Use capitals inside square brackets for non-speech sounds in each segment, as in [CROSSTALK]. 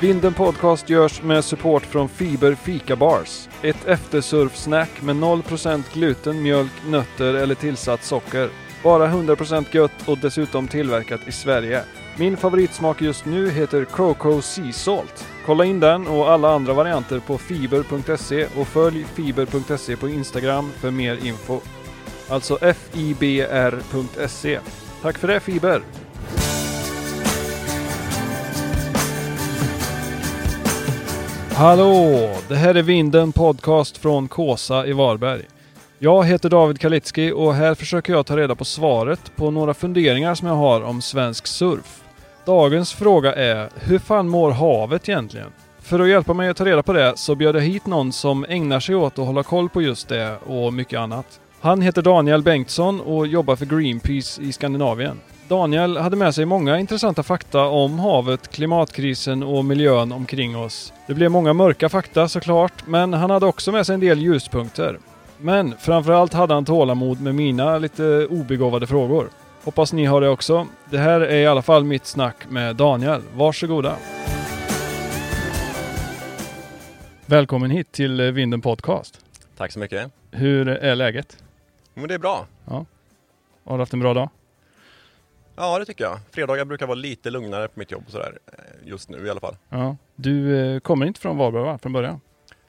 Vinden Podcast görs med support från Fiber Fika Bars. Ett eftersurfsnack med 0% gluten, mjölk, nötter eller tillsatt socker. Bara 100% gött och dessutom tillverkat i Sverige. Min favoritsmak just nu heter Coco Sea Salt. Kolla in den och alla andra varianter på fiber.se och följ fiber.se på Instagram för mer info. Alltså fibr.se. Tack för det Fiber! Hallå! Det här är Vinden Podcast från Kåsa i Varberg. Jag heter David Kalitski och här försöker jag ta reda på svaret på några funderingar som jag har om svensk surf. Dagens fråga är, hur fan mår havet egentligen? För att hjälpa mig att ta reda på det så bjöd jag hit någon som ägnar sig åt att hålla koll på just det och mycket annat. Han heter Daniel Bengtsson och jobbar för Greenpeace i Skandinavien. Daniel hade med sig många intressanta fakta om havet, klimatkrisen och miljön omkring oss. Det blev många mörka fakta såklart, men han hade också med sig en del ljuspunkter. Men framförallt hade han tålamod med mina lite obegåvade frågor. Hoppas ni har det också. Det här är i alla fall mitt snack med Daniel. Varsågoda! Välkommen hit till Vinden Podcast. Tack så mycket. Hur är läget? Men det är bra. Har du haft en bra dag? Ja, det tycker jag. Fredagar brukar vara lite lugnare på mitt jobb sådär. eh, Just nu i alla fall. Ja. Du eh, kommer inte från Varberg va? Från början?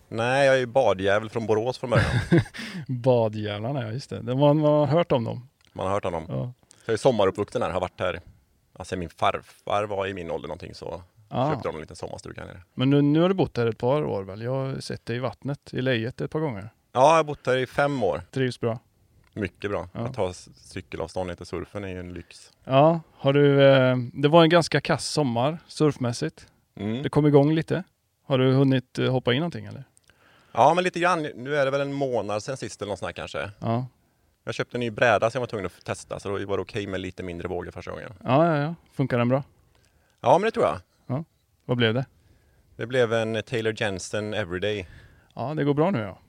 Nej, jag är ju badjävel från Borås från början. [LAUGHS] Badjävlarna, ja just det. det man, man har hört om dem. Man har hört om dem. Ja. Jag är sommaruppvuxen här, har varit här. Alltså min farfar var i min ålder någonting så Ah. köpte de en liten sommarstuga här nere. Men nu, nu har du bott här ett par år väl? Jag har sett dig i vattnet, i lejet ett par gånger. Ja, jag har bott här i fem år. Trivs bra. Mycket bra. Ja. Att ta s- cykelavstånd ner till surfen är ju en lyx. Ja, har du... Eh, det var en ganska kass sommar surfmässigt. Mm. Det kom igång lite. Har du hunnit eh, hoppa in någonting eller? Ja, men lite grann. Nu är det väl en månad sedan sist eller något sånt här kanske. Ja. Jag köpte en ny bräda så jag var tvungen att testa, så då var det okej med lite mindre vågor första gången. Ja, ja, ja. Funkar den bra? Ja, men det tror jag. Vad blev det? Det blev en Taylor Jensen Everyday. Ja, det går bra nu ja.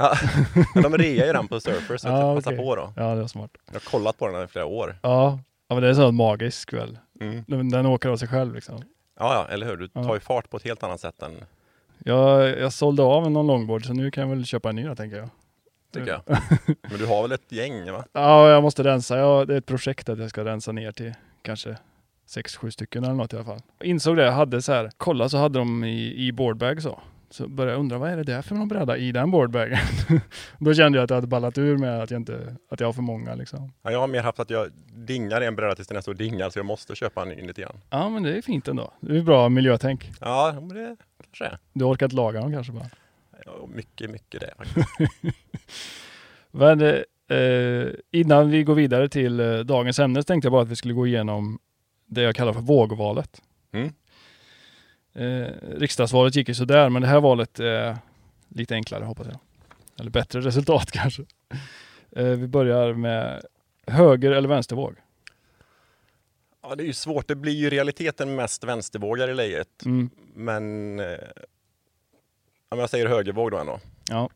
Ja, [LAUGHS] men de rear ju den på Surfer så Ja, jag passar okej. på då. Ja, det var smart. Jag har kollat på den i flera år. Ja, ja men det är så magisk väl. Mm. Den, den åker av sig själv liksom. Ja, ja, eller hur? Du tar ju fart på ett helt annat sätt än, Jag, jag sålde av någon longboard så nu kan jag väl köpa en ny då tänker jag. tycker jag. [LAUGHS] Men du har väl ett gäng, va? Ja, jag måste rensa. Ja, det är ett projekt att jag ska rensa ner till kanske sex, sju stycken eller något i alla fall. Jag insåg det, jag hade så här, kolla så hade de i, i boardbag så. Så började jag undra, vad är det där för någon bräda i den boardbagen? [LAUGHS] Då kände jag att jag hade ballat ur med att jag inte, att jag har för många liksom. Ja, jag har mer haft att jag dingar i en bräda tills den är så dingad så jag måste köpa en ny lite grann. Ja, men det är fint ändå. Det är bra miljötänk. Ja, men det kanske är. Du har orkat laga dem kanske bara. Ja, mycket, mycket det. [LAUGHS] Men eh, innan vi går vidare till eh, dagens ämne så tänkte jag bara att vi skulle gå igenom det jag kallar för vågvalet. Mm. Eh, riksdagsvalet gick ju sådär, men det här valet är lite enklare hoppas jag. Eller bättre resultat [LAUGHS] kanske. Eh, vi börjar med höger eller vänstervåg. Ja, det är ju svårt. Det blir ju realiteten mest vänstervågar i lejet. Mm. Men eh, om jag säger högervåg då ändå, Ja.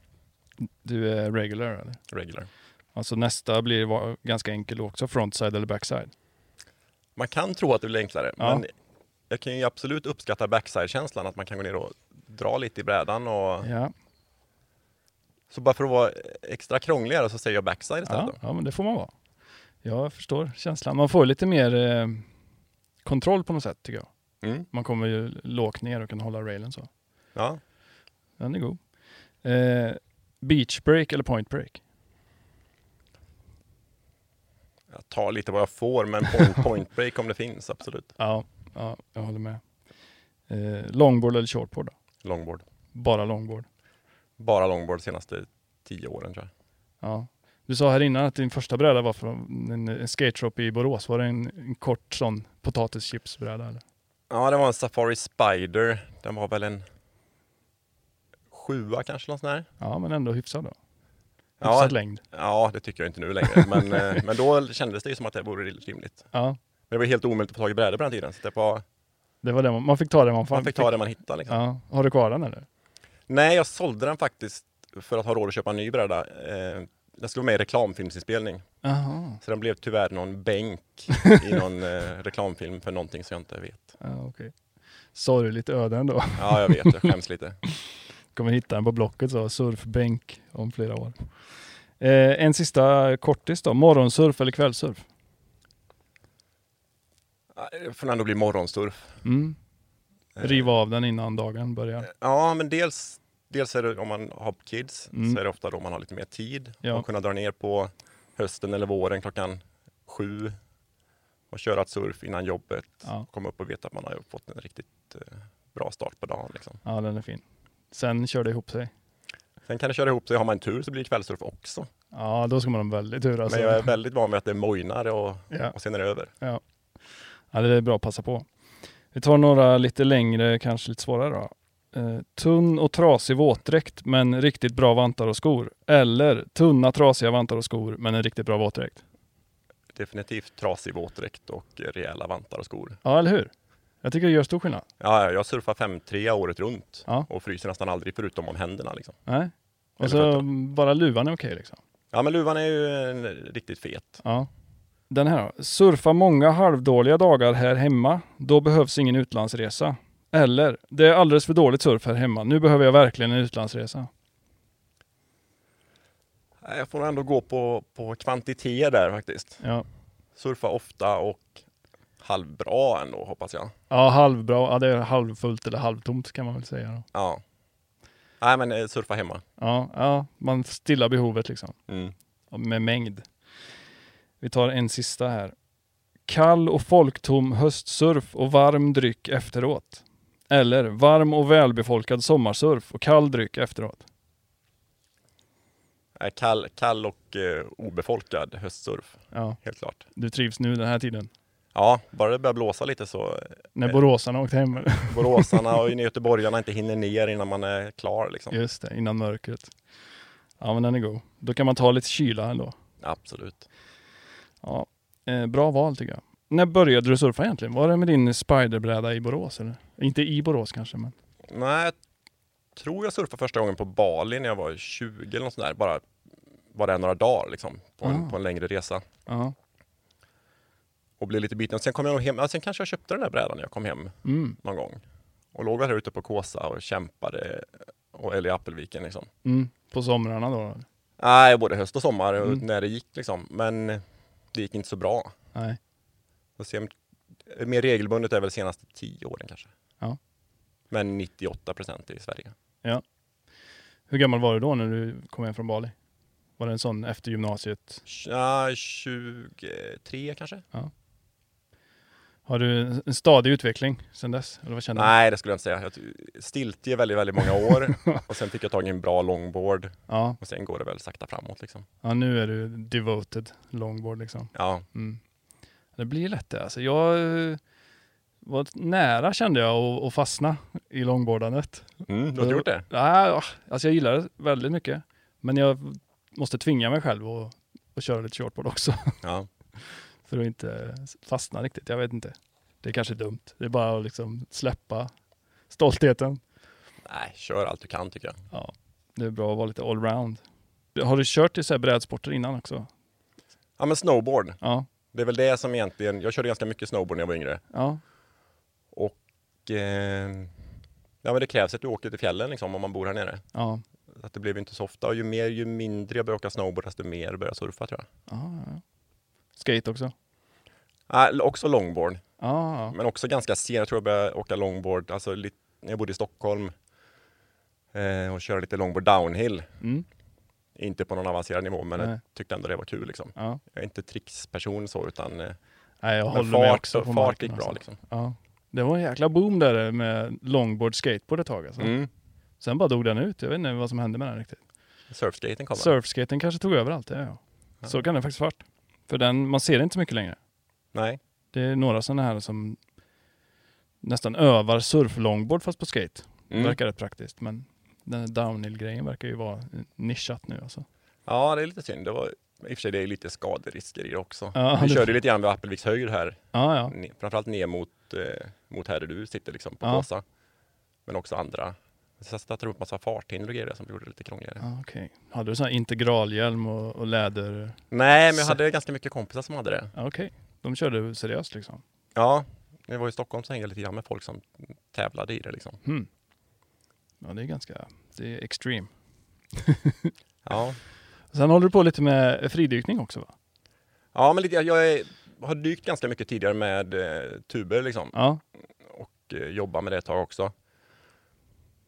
Du är regular eller? regular. Alltså nästa blir ganska enkel också, frontside eller backside. Man kan tro att det blir enklare, Ja. men jag kan ju absolut uppskatta backside-känslan, att man kan gå ner och dra lite i brädan. Och... Ja, Så bara för att vara extra krångligare så säger jag backside istället. ja, ja men det får man vara. Jag förstår känslan. Man får lite mer eh, kontroll på något sätt tycker jag. Mm. Man kommer ju lågt ner och kan hålla railen så. Ja. Den är god. Eh, beach break eller point break? Jag tar lite vad jag får, men point, [LAUGHS] point break om det finns, absolut. Ja, ja jag håller med. Eh, longboard eller shortboard? Då? Longboard. Bara longboard. Bara longboard de senaste tio åren tror jag. Ja. Du sa här innan att din första bräda var från en, en skate i Borås. Var det en, en kort sån potatischipsbräda eller? Ja, det var en Safari Spider. Den var väl en sjua kanske, någon sån här. Ja, men ändå hyfsad då. Ja, Hyfsad längd. ja, det tycker jag inte nu längre. Men, [LAUGHS] eh, men då kändes det ju som att det vore rimligt. Ja, det var helt omöjligt att få tag i brädor på den tiden. Så det var, det var det man, man fick ta det man, man fick ta det man hittade. Liksom. Ja. Har du kvar den eller? Nej, jag sålde den faktiskt för att ha råd att köpa en ny bräda. Eh, den skulle vara med i reklamfilmsinspelning. Jaha, Så den blev tyvärr någon bänk [LAUGHS] i någon eh, reklamfilm för någonting som jag inte vet. ja, okej. sorgligt öde ändå. Ja, jag vet. Jag skäms lite. [LAUGHS] Kommer hitta den på Blocket så, surfbänk om flera år. Eh, en sista kortis då, morgonsurf eller kvällsurf? Det får ändå bli morgonsurf. Mm. Eh, Riva av den innan dagen börjar. Ja, men dels, dels är det om man har kids Mm. så är det ofta då man har lite mer tid Ja. och kunna dra ner på hösten eller våren klockan sju och köra ett surf innan jobbet. Ja. Komma upp och veta att man har fått en riktigt eh, bra start på dagen. Liksom. Ja, den är fin. Sen kör det ihop sig. Sen kan det köra ihop sig. Har man tur så blir det kvällsurf också. Ja, då ska man ha väldigt tur alltså. Men jag är väldigt van vid att det mojnar och, Ja. och sen är det över. Ja, det är bra att passa på. Vi tar några lite längre, kanske lite svårare då. Eh, tunn och trasig våtdräkt men riktigt bra vantar och skor. Eller tunna trasiga vantar och skor men en riktigt bra våtdräkt. Definitivt trasig våtdräkt och rejäla vantar och skor. Ja, eller hur? Jag tycker det gör stor skillnad. Ja, jag surfar 5-3 året runt Ja. och fryser nästan aldrig förutom om händerna. Liksom. Nej. Och så bara luvan är okej liksom. Ja, men luvan är ju riktigt fet. Ja. Den här då. Surfa många halvdåliga dagar här hemma. Då behövs ingen utlandsresa. Eller, det är alldeles för dåligt surf här hemma. Nu behöver jag verkligen en utlandsresa. Jag får ändå gå på, på kvantitet där faktiskt. Ja, Surfa ofta och halvbra ändå hoppas jag. ja halvbra. Ja, det är halvfullt eller halvtomt kan man väl säga. Då. Ja. Nej, men eh, surfa hemma. Ja, ja, man stillar behovet liksom. Mm. Med mängd. Vi tar en sista här. Kall och folktom höstsurf och varm dryck efteråt. Eller varm och välbefolkad sommarsurf och kall dryck efteråt. Nej, Kall, kall och eh, obefolkad höstsurf, Ja, helt klart. du trivs nu den här tiden. Ja, bara det börjar blåsa lite så eh, När boråsarna åkte hem. [LAUGHS] boråsarna och göteborgarna inte hinner ner innan man är klar. Liksom. Just det, innan mörkret. Ja men den är god. Då kan man ta lite kyla ändå. Absolut. Ja, eh, bra val tycker jag. När började du surfa egentligen? Var det med din spiderbräda i Borås? Eller? Inte i Borås kanske men. Nej, jag tror jag surfade första gången på Bali när jag var 20 eller något sånt där. Bara var det några dagar liksom, på, en, Ah. på en längre resa. Ja. Och blev lite biten. Sen kom jag hem, ja, sen kanske jag köpte den där brädan när jag kom hem Mm. någon gång. Och låg här ute på Kåsa och kämpade, och, eller i Appelviken liksom. Mm. På somrarna då? Nej, både höst och sommar Mm. när det gick liksom. Men det gick inte så bra. Nej. Och sen, mer regelbundet är väl senaste tio åren kanske. Ja. Men 98 procent i Sverige. Hur gammal var du då när du kom hem från Bali? Var det en sån efter gymnasiet? Ja, 23 kanske? Har du en stadig utveckling sedan dess? Eller vad känner du? Nej, det skulle jag inte säga. Jag Stiltje väldigt, väldigt många år. [LAUGHS] och sen fick jag tag i en bra longboard. Ja, Och sen går det väl sakta framåt liksom. ja, nu är du devoted longboard liksom. Ja, Mm. Det blir lätt det. Alltså jag eh, var nära kände jag att, att fastna i longboardandet. mm, du har gjort det? Ja, alltså jag gillar det väldigt mycket. Men jag måste tvinga mig själv att, att köra lite shortboard också. Ja. För att inte fastna riktigt. Jag vet inte. Det är kanske dumt. Det är bara att liksom släppa stoltheten. Nej, kör allt du kan tycker jag. Ja, det är bra att vara lite allround. Har du kört i så här brädsporter innan också? Ja, men snowboard. Ja, Det är väl det som egentligen, jag körde ganska mycket snowboard när jag var yngre. ja, Och eh, ja, men det krävs att du åker till fjällen liksom om man bor här nere. ja. Så att det blev inte så ofta. Och ju mer, ju mindre jag började åka snowboard, desto mer började jag surfa tror jag. ja, ja. Skate också? Äh, också longboard, ja. men också ganska sent. Jag tror jag började åka longboard, alltså lite, när jag bodde i Stockholm eh, och köra lite longboard downhill. Mm. Inte på någon avancerad nivå, men Nej. jag tyckte ändå det var kul liksom. ja. Jag är inte tricksperson så, utan eh, Nej, jag håller med fart, också på fart gick bra alltså. liksom. Ja. Det var en jäkla boom där med longboard skateboard ett tag alltså. Mm. Sen bara dog den ut. Jag vet inte vad som hände med den riktigt. Surfskaten kom. Surfskaten kanske tog över allt det. Ja. Ja. Så kan det faktiskt varit. För den, man ser det inte så mycket längre. Nej, Det är några sådana här som nästan övar surflongboard fast på skate. mm. Verkar rätt praktiskt. Men den här downhill-grejen verkar ju vara nischat nu alltså. Ja, det är lite synd. Det var, I och för sig det är lite skaderisker i det också. Ja, Vi det- körde lite grann vid Appelviks höjd här. Ja, ja. Framförallt ner mot, eh, mot här där du sitter liksom på Ja. Kåsa. Men också andra. Så satte upp massa farthinder och grejer som gjorde det lite krångligare. ja okej. Hade du sån här integralhjälm och, och läder? Nej, men jag hade ganska mycket kompisar som hade det. Okej. De körde seriöst liksom. Ja, När jag var i Stockholm så hängde jag lite grann med folk som tävlade i det liksom. Hmm. Ja, det är ganska, det är extreme. [LAUGHS] Ja, Sen håller du på lite med fridykning också va? ja men lite, jag är, har dykt ganska mycket tidigare med eh, tuber liksom. Ja. och eh, jobba med det ett tag också.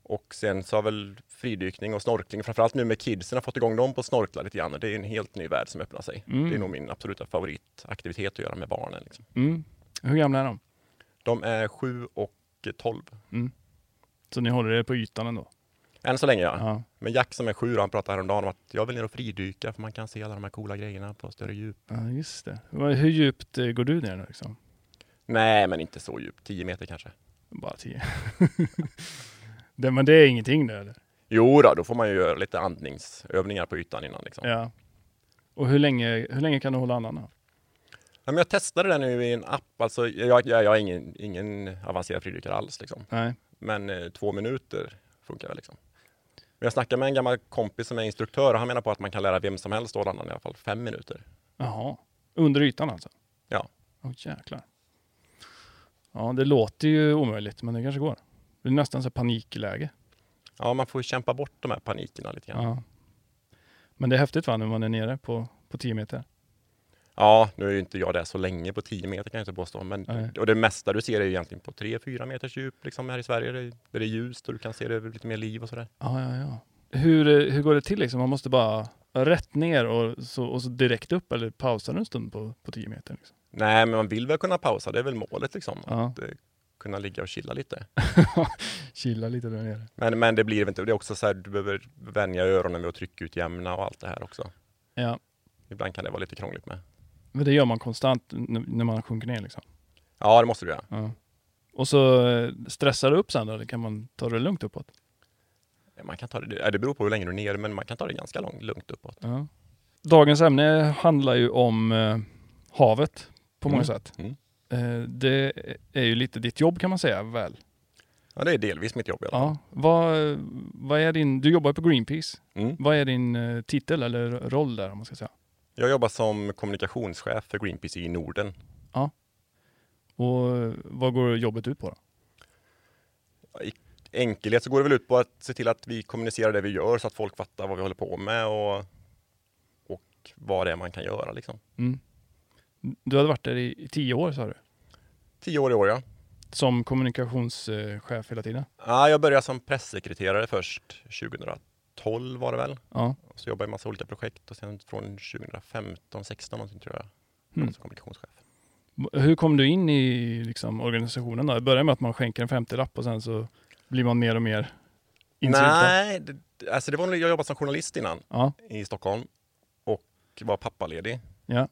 Och sen så har väl fridykning och snorkling, framförallt nu med kidsen, har fått igång dem på att snorkla lite grann. Det är en helt ny värld som öppnar sig. Mm. Det är nog min absoluta favoritaktivitet att göra med barnen. Liksom. Mm. Hur gamla är de? De är 7 och 12. Så ni håller er på ytan ändå? Än så länge ja. Ja. Men Jack som är 7, han pratade häromdagen om att jag vill ner och fridyka för man kan se alla de här coola grejerna på större djup. Ja, just det. Hur djupt eh, går du ner nu liksom? Nej, men inte så djupt. 10 meter kanske. Bara tio. [LAUGHS] det, men det är ingenting det eller? Jo då, då får man ju göra lite andningsövningar på ytan innan. Liksom. Ja. Och hur länge, hur länge kan du hålla andan då? Ja, men jag testade det nu i en app. Alltså, jag, jag, jag är ingen, ingen avancerad fridykare alls. Liksom. Nej. Men eh, två minuter funkar väl liksom. Men jag snackade med en gammal kompis som är instruktör och han menar på att man kan lära vem som helst att hålla andan i alla fall fem minuter. Jaha. Under ytan alltså? Ja. Åh jäklar. Ja, det låter ju omöjligt, men det kanske går. Det är nästan så panikläge. Ja, man får kämpa bort de här panikerna lite grann. Ja, Ja. Men det är häftigt va, när man är nere på, på 10 meter? nu är ju inte jag där så länge på 10 meter kan jag inte påstå. Men, Nej. och det mesta du ser är ju egentligen på 3-4 meters djup liksom här i Sverige. Där, där det är ljust och du kan se det lite mer liv och sådär. Ja, ja, ja. Hur, eh, hur går det till liksom? Man måste bara rätt ner och så, och så direkt upp eller pausar du en stund på, på 10 meter? Liksom? Nej, men man vill väl kunna pausa. Det är väl målet liksom. Ja. Att eh, kunna ligga och chilla lite. [LAUGHS] Chilla lite där nere. Men, men det blir inte. Det är också så här, du behöver vänja öronen med att tryckutjämna och allt det här också. Ja, Ibland kan det vara lite krångligt med. men det gör man konstant när man sjunker ner liksom. Ja, det måste du göra. Ja. Och så eh, stressar du upp sen då, eller kan man ta det lugnt uppåt? Man kan ta det, det beror på hur länge du är nere, men man kan ta det ganska långt, lugnt uppåt. Ja. Dagens ämne handlar ju om eh, havet på många Mm. sätt. Mm. Eh, det är ju lite ditt jobb kan man säga väl? Ja, det är delvis mitt jobb i alla fall. Ja. Vad, vad är din, du jobbar på Greenpeace. Mm. Vad är din eh, titel eller roll där om man ska säga? Jag jobbar som kommunikationschef för Greenpeace i Norden. Och eh, vad går jobbet ut på då? Enkelhet så går det väl ut på att se till att vi kommunicerar det vi gör så att folk fattar vad vi håller på med och, och vad det är man kan göra. Liksom. Mm. Du hade varit där i, i tio år sa du? Tio år i år, ja. Som kommunikationschef hela tiden? ja. Jag började som pressekreterare först 2012 var det väl. Ja. Så jobbade jag i massa olika projekt och sen från 2015, 16 någonting tror jag. Mm. Som kommunikationschef. Hur kom du in i liksom, organisationen? Då? Det börjar med att man skänker en 50-lapp och sen så blir man mer och mer insyltad? Nej, det, alltså det var jag jobbade som journalist innan. Ja, i Stockholm och var pappaledig. ja.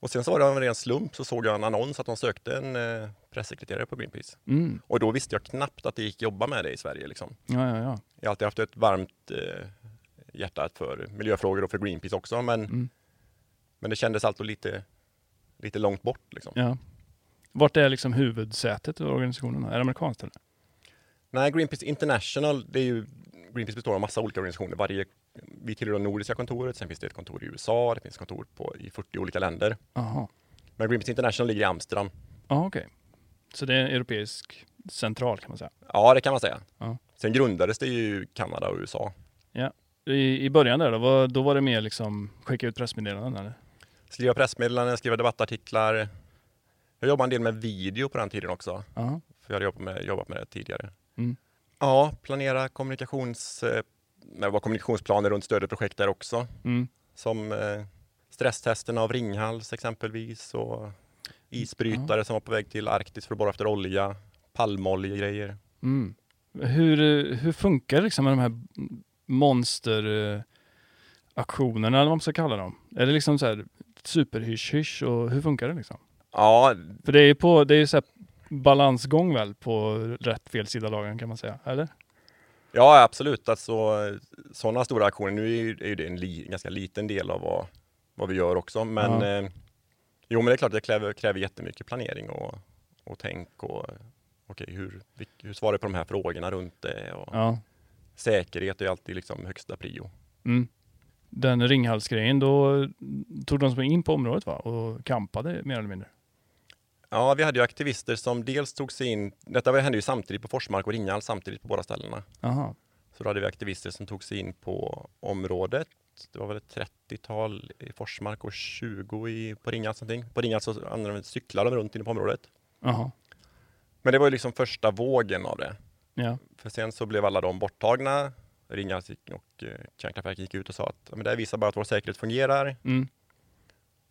Och sen så var det av en ren slump så såg jag en annons att de sökte en eh, pressekreterare på Greenpeace. Mm. Och då visste jag knappt att det gick att jobba med det i Sverige. Liksom. ja, ja, ja. Jag har alltid haft ett varmt eh, hjärta för miljöfrågor och för Greenpeace också. Men, Mm. men det kändes alltid lite, lite långt bort. Liksom. ja. Vart är liksom huvudsätet i organisationen? Är det amerikanskt eller? Nej, Greenpeace International, det är ju, Greenpeace består av massa olika organisationer. Varje, vi tillhör det nordiska kontoret, sen finns det ett kontor i USA, det finns kontor på, i 40 olika länder. Jaha. Men Greenpeace International ligger i Amsterdam. Ja, okej. Så det är en europeisk central kan man säga. Ja, det kan man säga. Ja. Sen grundades det ju i Kanada och USA. I, I början där då, var, då var det mer liksom skicka ut pressmeddelanden eller? Skriva pressmeddelanden, skriva debattartiklar. Jag jobbade en del med video på den tiden också. Ja. För jag hade jobbat med, jobbat med det tidigare. Mm. Ja, planera kommunikations... eh, var kommunikationsplaner runt större projekt där också. Mm. Som eh, stresstesten av Ringhals exempelvis. Och isbrytare som var på väg till Arktis för att borra efter olja. Palmoljegrejer. Mm. Hur, eh, hur funkar det liksom med de här monsteraktionerna eller vad man ska kalla dem? Är det liksom så här superhysch-hysch och hur funkar det liksom? Ja, För det är ju på, det är så balansgång väl på rätt fel sida lagen kan man säga, eller? Ja, absolut. Alltså, sådana stora aktioner, nu är ju, är ju det en li, ganska liten del av vad, vad vi gör också. Men, Ja. eh, jo, men det är klart att det kräver, kräver jättemycket planering och, och tänk. Och, okej, hur, hur svarar vi på de här frågorna runt det? Och Ja. Säkerhet är alltid liksom högsta prio. Mm. Den Ringhalsgrejen, då tog de sig in på området va? Och kampade mer eller mindre? Ja, vi hade ju aktivister som dels tog sig in, detta hände ju samtidigt på Forsmark och Ringhals samtidigt på båda ställena. Jaha. Så då hade vi aktivister som tog sig in på området. Det var väl ett 30-tal i Forsmark och 20 i, på Ringhals någonting. På Ringhals så använde cyklade de runt inne på området. Jaha. Men det var ju liksom första vågen av det. Ja. För sen så blev alla de borttagna. Ringhals och eh, kärnkraftverket gick ut och sa att men det här visar bara att vår säkerhet fungerar. Mm.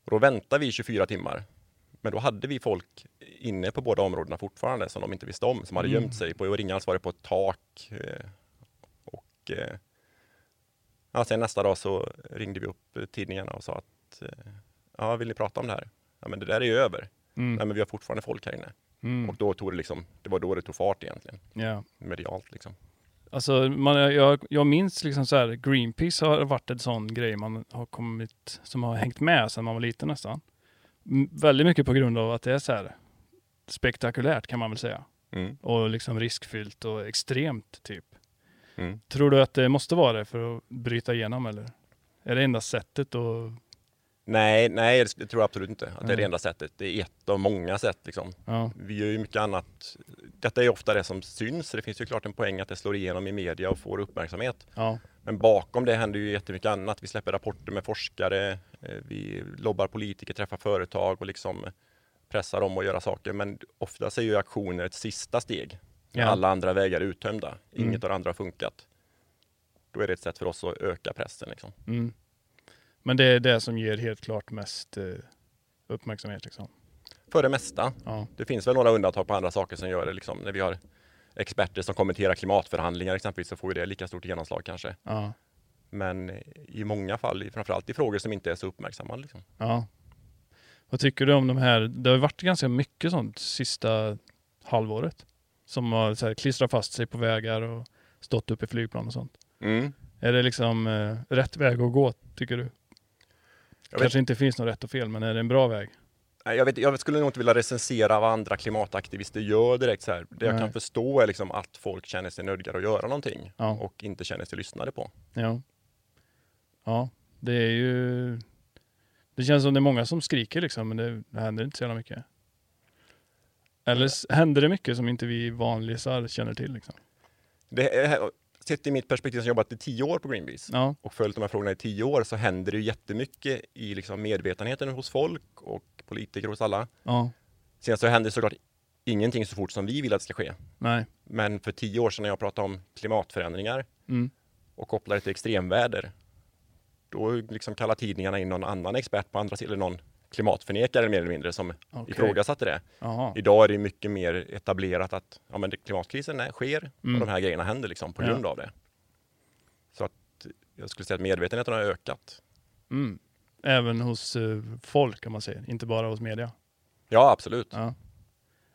Och då väntade vi i 24 timmar. Men då hade vi folk inne på båda områdena fortfarande som de inte visste om, som hade Mm. gömt sig. På Ringhals var det på ett tak. eh, Och eh, ja, sen nästa dag så ringde vi upp tidningarna och sa att eh, ja, vill ni prata om det här? Ja, men det där är ju över. Mm. Nej, men vi har fortfarande folk här inne. Mm. Och då tog det liksom, det var då det tog fart egentligen, Ja. medialt liksom. Alltså, man, jag, jag minns liksom så här, Greenpeace har varit en sån grej man har kommit, som har hängt med sedan man var liten nästan. Väldigt mycket på grund av att det är så här spektakulärt kan man väl säga. Mm. Och liksom riskfyllt och extremt typ. Mm. Tror du att det måste vara det för att bryta igenom eller? Är det enda sättet att... Nej, nej, det tror jag absolut inte. Att det är det enda sättet. Det är ett av många sätt liksom. Ja. Vi gör ju mycket annat. Detta är ofta det som syns. Det finns ju klart en poäng att det slår igenom i media och får uppmärksamhet. Ja. Men bakom det händer ju jättemycket annat. Vi släpper rapporter med forskare, eh, vi lobbar politiker, träffar företag och liksom pressar dem att göra saker. Men oftast är ju aktioner ett sista steg. Ja. alla andra vägar är uttömda. Mm. Inget av det andra har funkat. Då är det ett sätt för oss att öka pressen. Liksom. Mm. Men det är det som ger helt klart mest eh, uppmärksamhet liksom. För det mesta. Ja. Det finns väl några undantag på andra saker som gör det. Liksom, när vi har experter som kommenterar klimatförhandlingar exempelvis så får ju det lika stort genomslag kanske. Ja. Men i många fall, framförallt i frågor som inte är så uppmärksammade. Liksom. Ja. Vad tycker du om de här? Det har varit ganska mycket sånt sista halvåret. Som har så här, klistrat fast sig på vägar och stått upp i flygplan och sånt. Mm. Är det liksom eh, rätt väg att gå, tycker du? Jag, vet, Kanske inte finns något rätt och fel, men är det en bra väg? Jag, vet, jag skulle nog inte vilja recensera vad andra klimataktivister gör direkt. Så här. Det jag Nej. kan förstå är liksom att folk känner sig nödgade att göra någonting Ja. och inte känner sig lyssnade på. Ja. Ja, det är ju... Det känns som det är många som skriker liksom, men det, det händer inte så jävla mycket. Eller händer det mycket som inte vi vanlisar känner till liksom? Det är, sett i mitt perspektiv som jobbat i tio år på Greenpeace Ja, och följt de här frågorna i tio år så händer det ju jättemycket i liksom medvetenheten hos folk och politiker hos alla. ja, Sen så händer såklart ingenting så fort som vi vill att det ska ske. nej. Men för tio år sedan när jag pratade om klimatförändringar Mm. och kopplade till extremväder, då liksom kallade tidningarna in någon annan expert på andra sidan, eller någon klimatförnekare mer eller mindre som Okej. ifrågasatte det. Jaha. Idag är det mycket mer etablerat att ja, men klimatkrisen är, sker Mm. och de här grejerna händer liksom på Ja. grund av det. Så att jag skulle säga att medvetenheten har ökat. Mm. Även hos eh, folk kan man säga, inte bara hos media. Ja, absolut. Ja.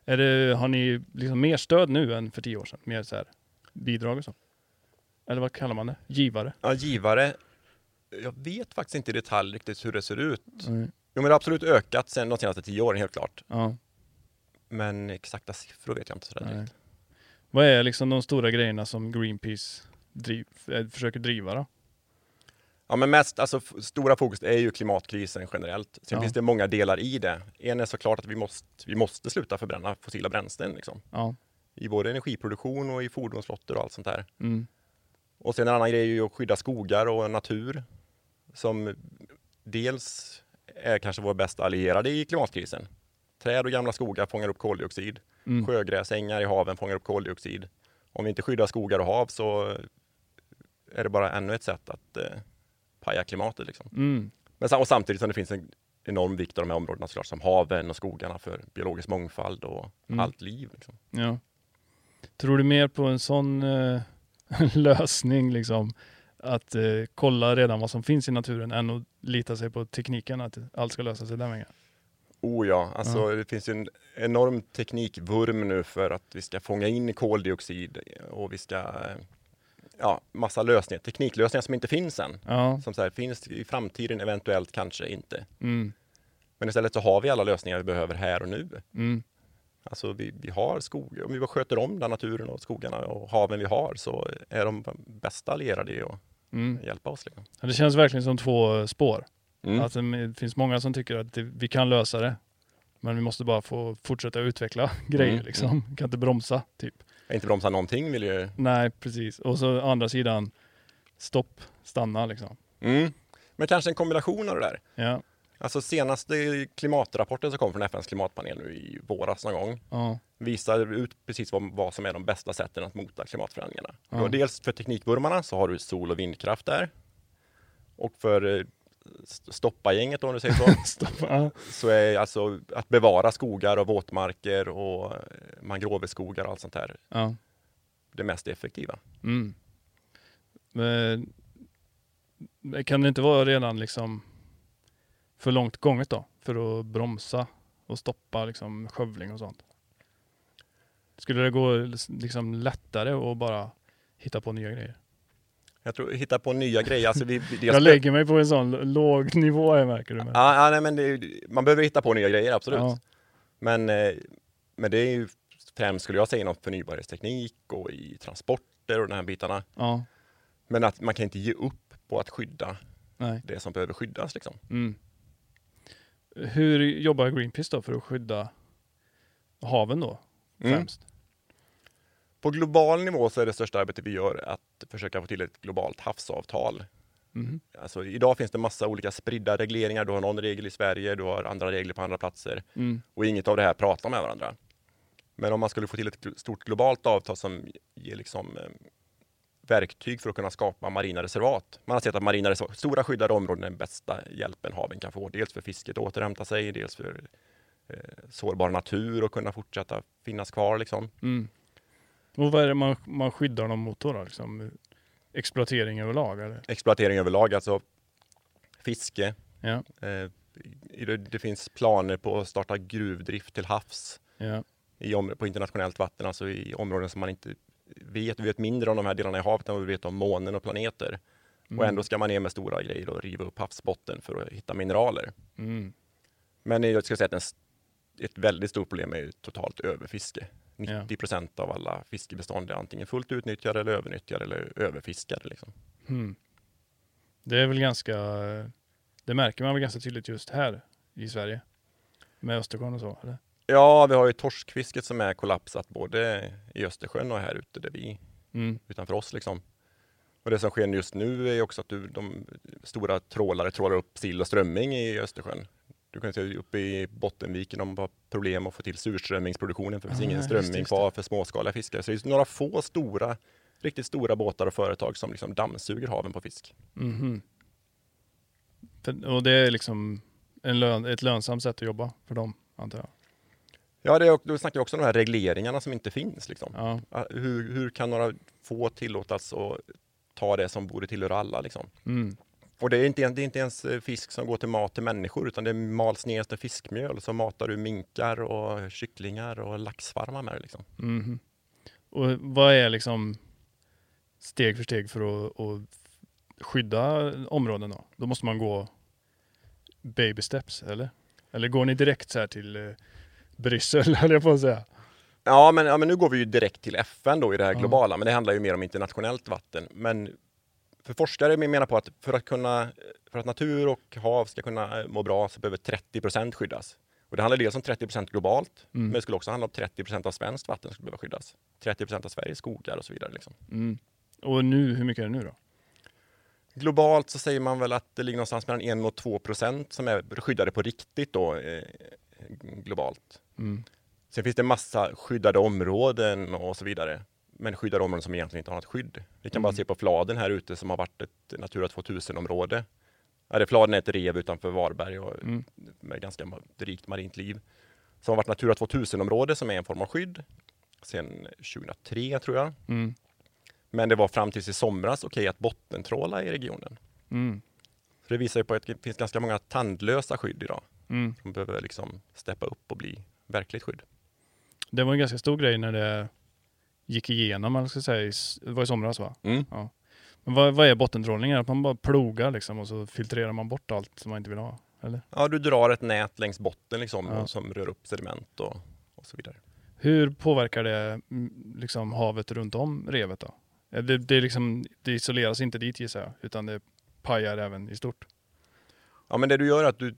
Är det, har ni liksom mer stöd nu än för tio år sedan? Mer så här, bidrag och så? Eller vad kallar man det? Givare? Ja, givare. Jag vet faktiskt inte i detalj riktigt hur det ser ut. Mm. Jo, men det har absolut ökat sen de senaste tio åren, helt klart. Ja. Men exakta siffror vet jag inte sådär Nej. direkt. Vad är liksom de stora grejerna som Greenpeace driv, eh, försöker driva då? Ja, men mest, alltså stora fokus är ju klimatkrisen generellt. Sen Ja. finns det många delar i det. En är såklart att vi måste, vi måste sluta förbränna fossila bränslen liksom. Ja. I både energiproduktion och i fordonsflottor och allt sånt där. Mm. Och sen en annan grej är ju att skydda skogar och natur som dels är kanske vår bästa allierade i klimatkrisen. Träd och gamla skogar fångar upp koldioxid. Mm. Sjögräsängar i haven fångar upp koldioxid. Om vi inte skyddar skogar och hav så är det bara ännu ett sätt att eh, paja klimatet. Liksom. Mm. Men och samtidigt som det finns en enorm vikt av de här områdena såklart, som haven och skogarna för biologisk mångfald och Mm. allt liv. Liksom. Ja. Tror du mer på en sån eh, [LAUGHS] lösning liksom? Att eh, kolla redan vad som finns i naturen än att lita sig på tekniken att allt ska lösa sig den vägen? Oh ja, alltså det finns ju en enorm teknikvurm nu för att vi ska fånga in koldioxid och vi ska, eh, ja, massa lösningar, tekniklösningar som inte finns än. Ja. Som så här, finns i framtiden, eventuellt, kanske inte. Mm. Men istället så har vi alla lösningar vi behöver här och nu. Mm. Alltså vi, vi har skog, om vi bara sköter om den naturen och skogarna och haven vi har så är de bästa allierade i att Mm. hjälpa oss. Liksom. Ja, Det känns verkligen som två spår. Mm. Att det finns många som tycker att det, vi kan lösa det. Men vi måste bara få fortsätta utveckla [LAUGHS] grejer Mm, liksom. Kan inte bromsa typ. Inte bromsa någonting vill ju... Nej, precis. Och så andra sidan, stopp, stanna liksom. Mm. Men kanske en kombination av det där. Ja, Alltså senaste klimatrapporten som kom från FNs klimatpanel nu i våras någon gång ja, visar ut precis vad, vad som är de bästa sätten att mota klimatförändringarna. Ja. Dels för teknikvurmarna så har du sol och vindkraft där. Och för eh, st- stoppa-gänget om du säger så, [LAUGHS] stopp. Ja, så är alltså att bevara skogar och våtmarker och eh, mangroveskogar och allt sånt här ja. det mest effektiva. Mm. Men kan det inte vara redan liksom för långt gånget då? För att bromsa och stoppa liksom skövling och sånt? Skulle det gå liksom lättare att bara hitta på nya grejer? Jag tror hitta på nya grejer. Alltså vi, dels [LAUGHS] Jag lägger mig på en sån låg nivå här märker du. Ja, ja, nej, men det, man behöver hitta på nya grejer, absolut. Ja. Men, eh, men det är ju främst, skulle jag säga, inom förnybarhetsteknik och i transporter och de här bitarna. ja, Men att man kan inte ge upp på att skydda nej. det som behöver skyddas. Liksom. Mm. Hur jobbar Greenpeace då för att skydda haven då? Mm. Främst? På global nivå så är det största arbetet vi gör att försöka få till ett globalt havsavtal. Mhm. Alltså, idag finns det massa olika spridda regleringar. Du har någon regel i Sverige, du har andra regler på andra platser Mm. och inget av det här pratar med varandra. Men om man skulle få till ett stort globalt avtal som ger liksom, eh, verktyg för att kunna skapa marina reservat. Man har sett att marina reservat, stora skyddade områden är den bästa hjälpen haven kan få. Dels för fisket att återhämta sig, dels för eh, sårbar natur och kunna fortsätta finnas kvar. Liksom. Mm. Och vad är det man, man skyddar dem mot då? liksom, exploatering överlag eller? Exploatering överlag, alltså fiske. Ja, Eh, det, det finns planer på att starta gruvdrift till havs ja, i på internationellt vatten, alltså i områden som man inte vet. Vi vet mindre om de här delarna i havet än vad vi vet om månen och planeter. Mm. Och ändå ska man ner med stora grejer och riva upp havsbotten för att hitta mineraler. Mm. Men jag ska säga att en, ett väldigt stort problem är totalt överfiske. Ja. 90 procent av alla fiskebestånd är antingen fullt utnyttjade eller övernyttjade eller överfiskade. Liksom. Mm. Det är väl ganska, det märker man väl ganska tydligt just här i Sverige. Med Östersjön och så, eller? Ja, vi har ju torskfisket som är kollapsat både i Östersjön och här ute där vi, Mm. utanför oss. Liksom. Och det som sker just nu är också att du, de stora trålare trålar upp sill och strömming i Östersjön. Du kan se uppe i Bottenviken, de har problem att få till surströmmingsproduktionen för det finns Ah, ingen strömming kvar för småskaliga fiskare. Så det är några få stora, riktigt stora båtar och företag som liksom dammsuger haven på fisk. Mhm. För, och det är liksom lön, ett lönsamt sätt att jobba för dem, antar jag. Ja, det då snackar vi också om de här regleringarna som inte finns. Liksom. Ja, Hur, hur kan några få tillåtas att ta det som borde tillhöra alla? Liksom? mm. Och det är, inte, det är inte ens eh, fisk som går till mat till människor utan det mals ner till fiskmjöl. Så matar du minkar och kycklingar och laxfarmar med. Liksom. Mhm. Och vad är liksom steg för steg för att, att skydda områden då? Då måste man gå baby steps, eller? Eller går ni direkt så här till eh, Bryssel, [LAUGHS] höll jag på att säga? Ja men, ja, men nu går vi ju direkt till FN då i det här globala, men det handlar ju mer om internationellt vatten. Men för forskare menar på att för att, kunna, för att natur och hav ska kunna eh, må bra så behöver 30 procent skyddas. Och det handlar dels om 30 procent globalt, Mm. men det skulle också handla om 30 procent av svenskt vatten som skulle behöva skyddas. 30 procent av Sveriges skogar och så vidare. Liksom. Mm. Och nu, hur mycket är det nu då? Globalt så säger man väl att det ligger någonstans mellan 1 och 2 procent som är skyddade på riktigt då, eh, globalt. Mm. Sen finns det massa skyddade områden och så vidare. Men skyddade områden som egentligen inte har något skydd. Vi kan bara Mm. se på Fladen här ute som har varit ett Natura 2000-område. Ja, det Fladen är ett rev utanför Varberg och Mm. med ganska rikt marint liv. Som har varit Natura 2000-område som är en form av skydd. Sen 2003 tror jag. Mm. Men det var fram tills i somras okej att bottentråla i regionen. Mm. Så det visar ju på att det finns ganska många tandlösa skydd idag. Mm. Som behöver liksom steppa upp och bli verkligt skydd. Det var en ganska stor grej när det gick igenom, man ska säga. Det var i somras va? Mm. Men vad, vad är bottentrålning? Att man bara plogar liksom och så filtrerar man bort allt som man inte vill ha? Eller? Ja, du drar ett nät längs botten liksom, Ja. som rör upp sediment och, och så vidare. Hur påverkar det mm, liksom, havet runt om revet då? Eh, Det, det, liksom, det isoleras inte dit gissar jag, utan det pajar även i stort. Ja, men det du gör är att du,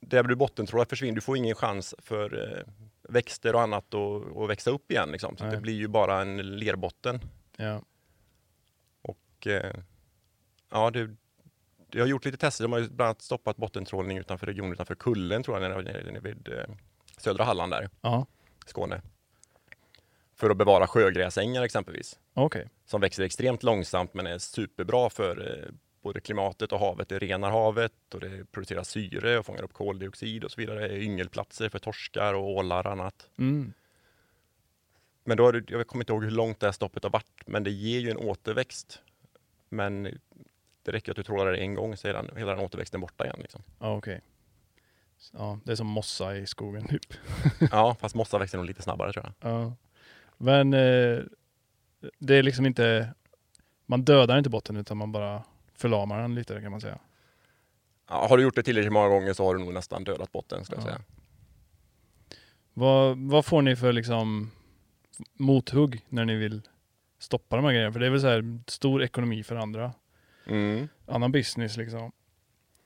där du bottentrålar försvinner, du får ingen chans för eh, växter och annat att, växa upp igen. Liksom. Så det blir ju bara en lerbotten. Ja. Och eh, ja, det, jag har gjort lite tester. De har ju bland annat stoppat bottentrålning utanför regionen, utanför Kullen tror jag, nere, vid eh, södra Halland där, Ja, Skåne. För att bevara sjögräsängar exempelvis, okej. som växer extremt långsamt men är superbra för både klimatet och havet. Det renar havet och det producerar syre och fångar upp koldioxid och så vidare. Det är yngelplatser för torskar och ålar och annat. Mm. Men då det, jag kommer inte ihåg hur långt det här stoppet har varit, men det ger ju en återväxt. Men det räcker att du trålar det en gång så är den, hela den återväxten borta igen. Liksom. Ja, okej. Ja, det är som mossa i skogen typ. [LAUGHS] Ja, fast mossa växer nog lite snabbare tror jag. Ja. Men eh, det är liksom inte, man dödar inte botten utan man bara förlamar den lite kan man säga. Ja, har du gjort det tillräckligt många gånger så har du nog nästan dödat botten skulle jag Ja. säga. Vad, vad får ni för liksom mothugg när ni vill stoppa de här grejerna? För det är väl så här stor ekonomi för andra, Mm. annan business liksom.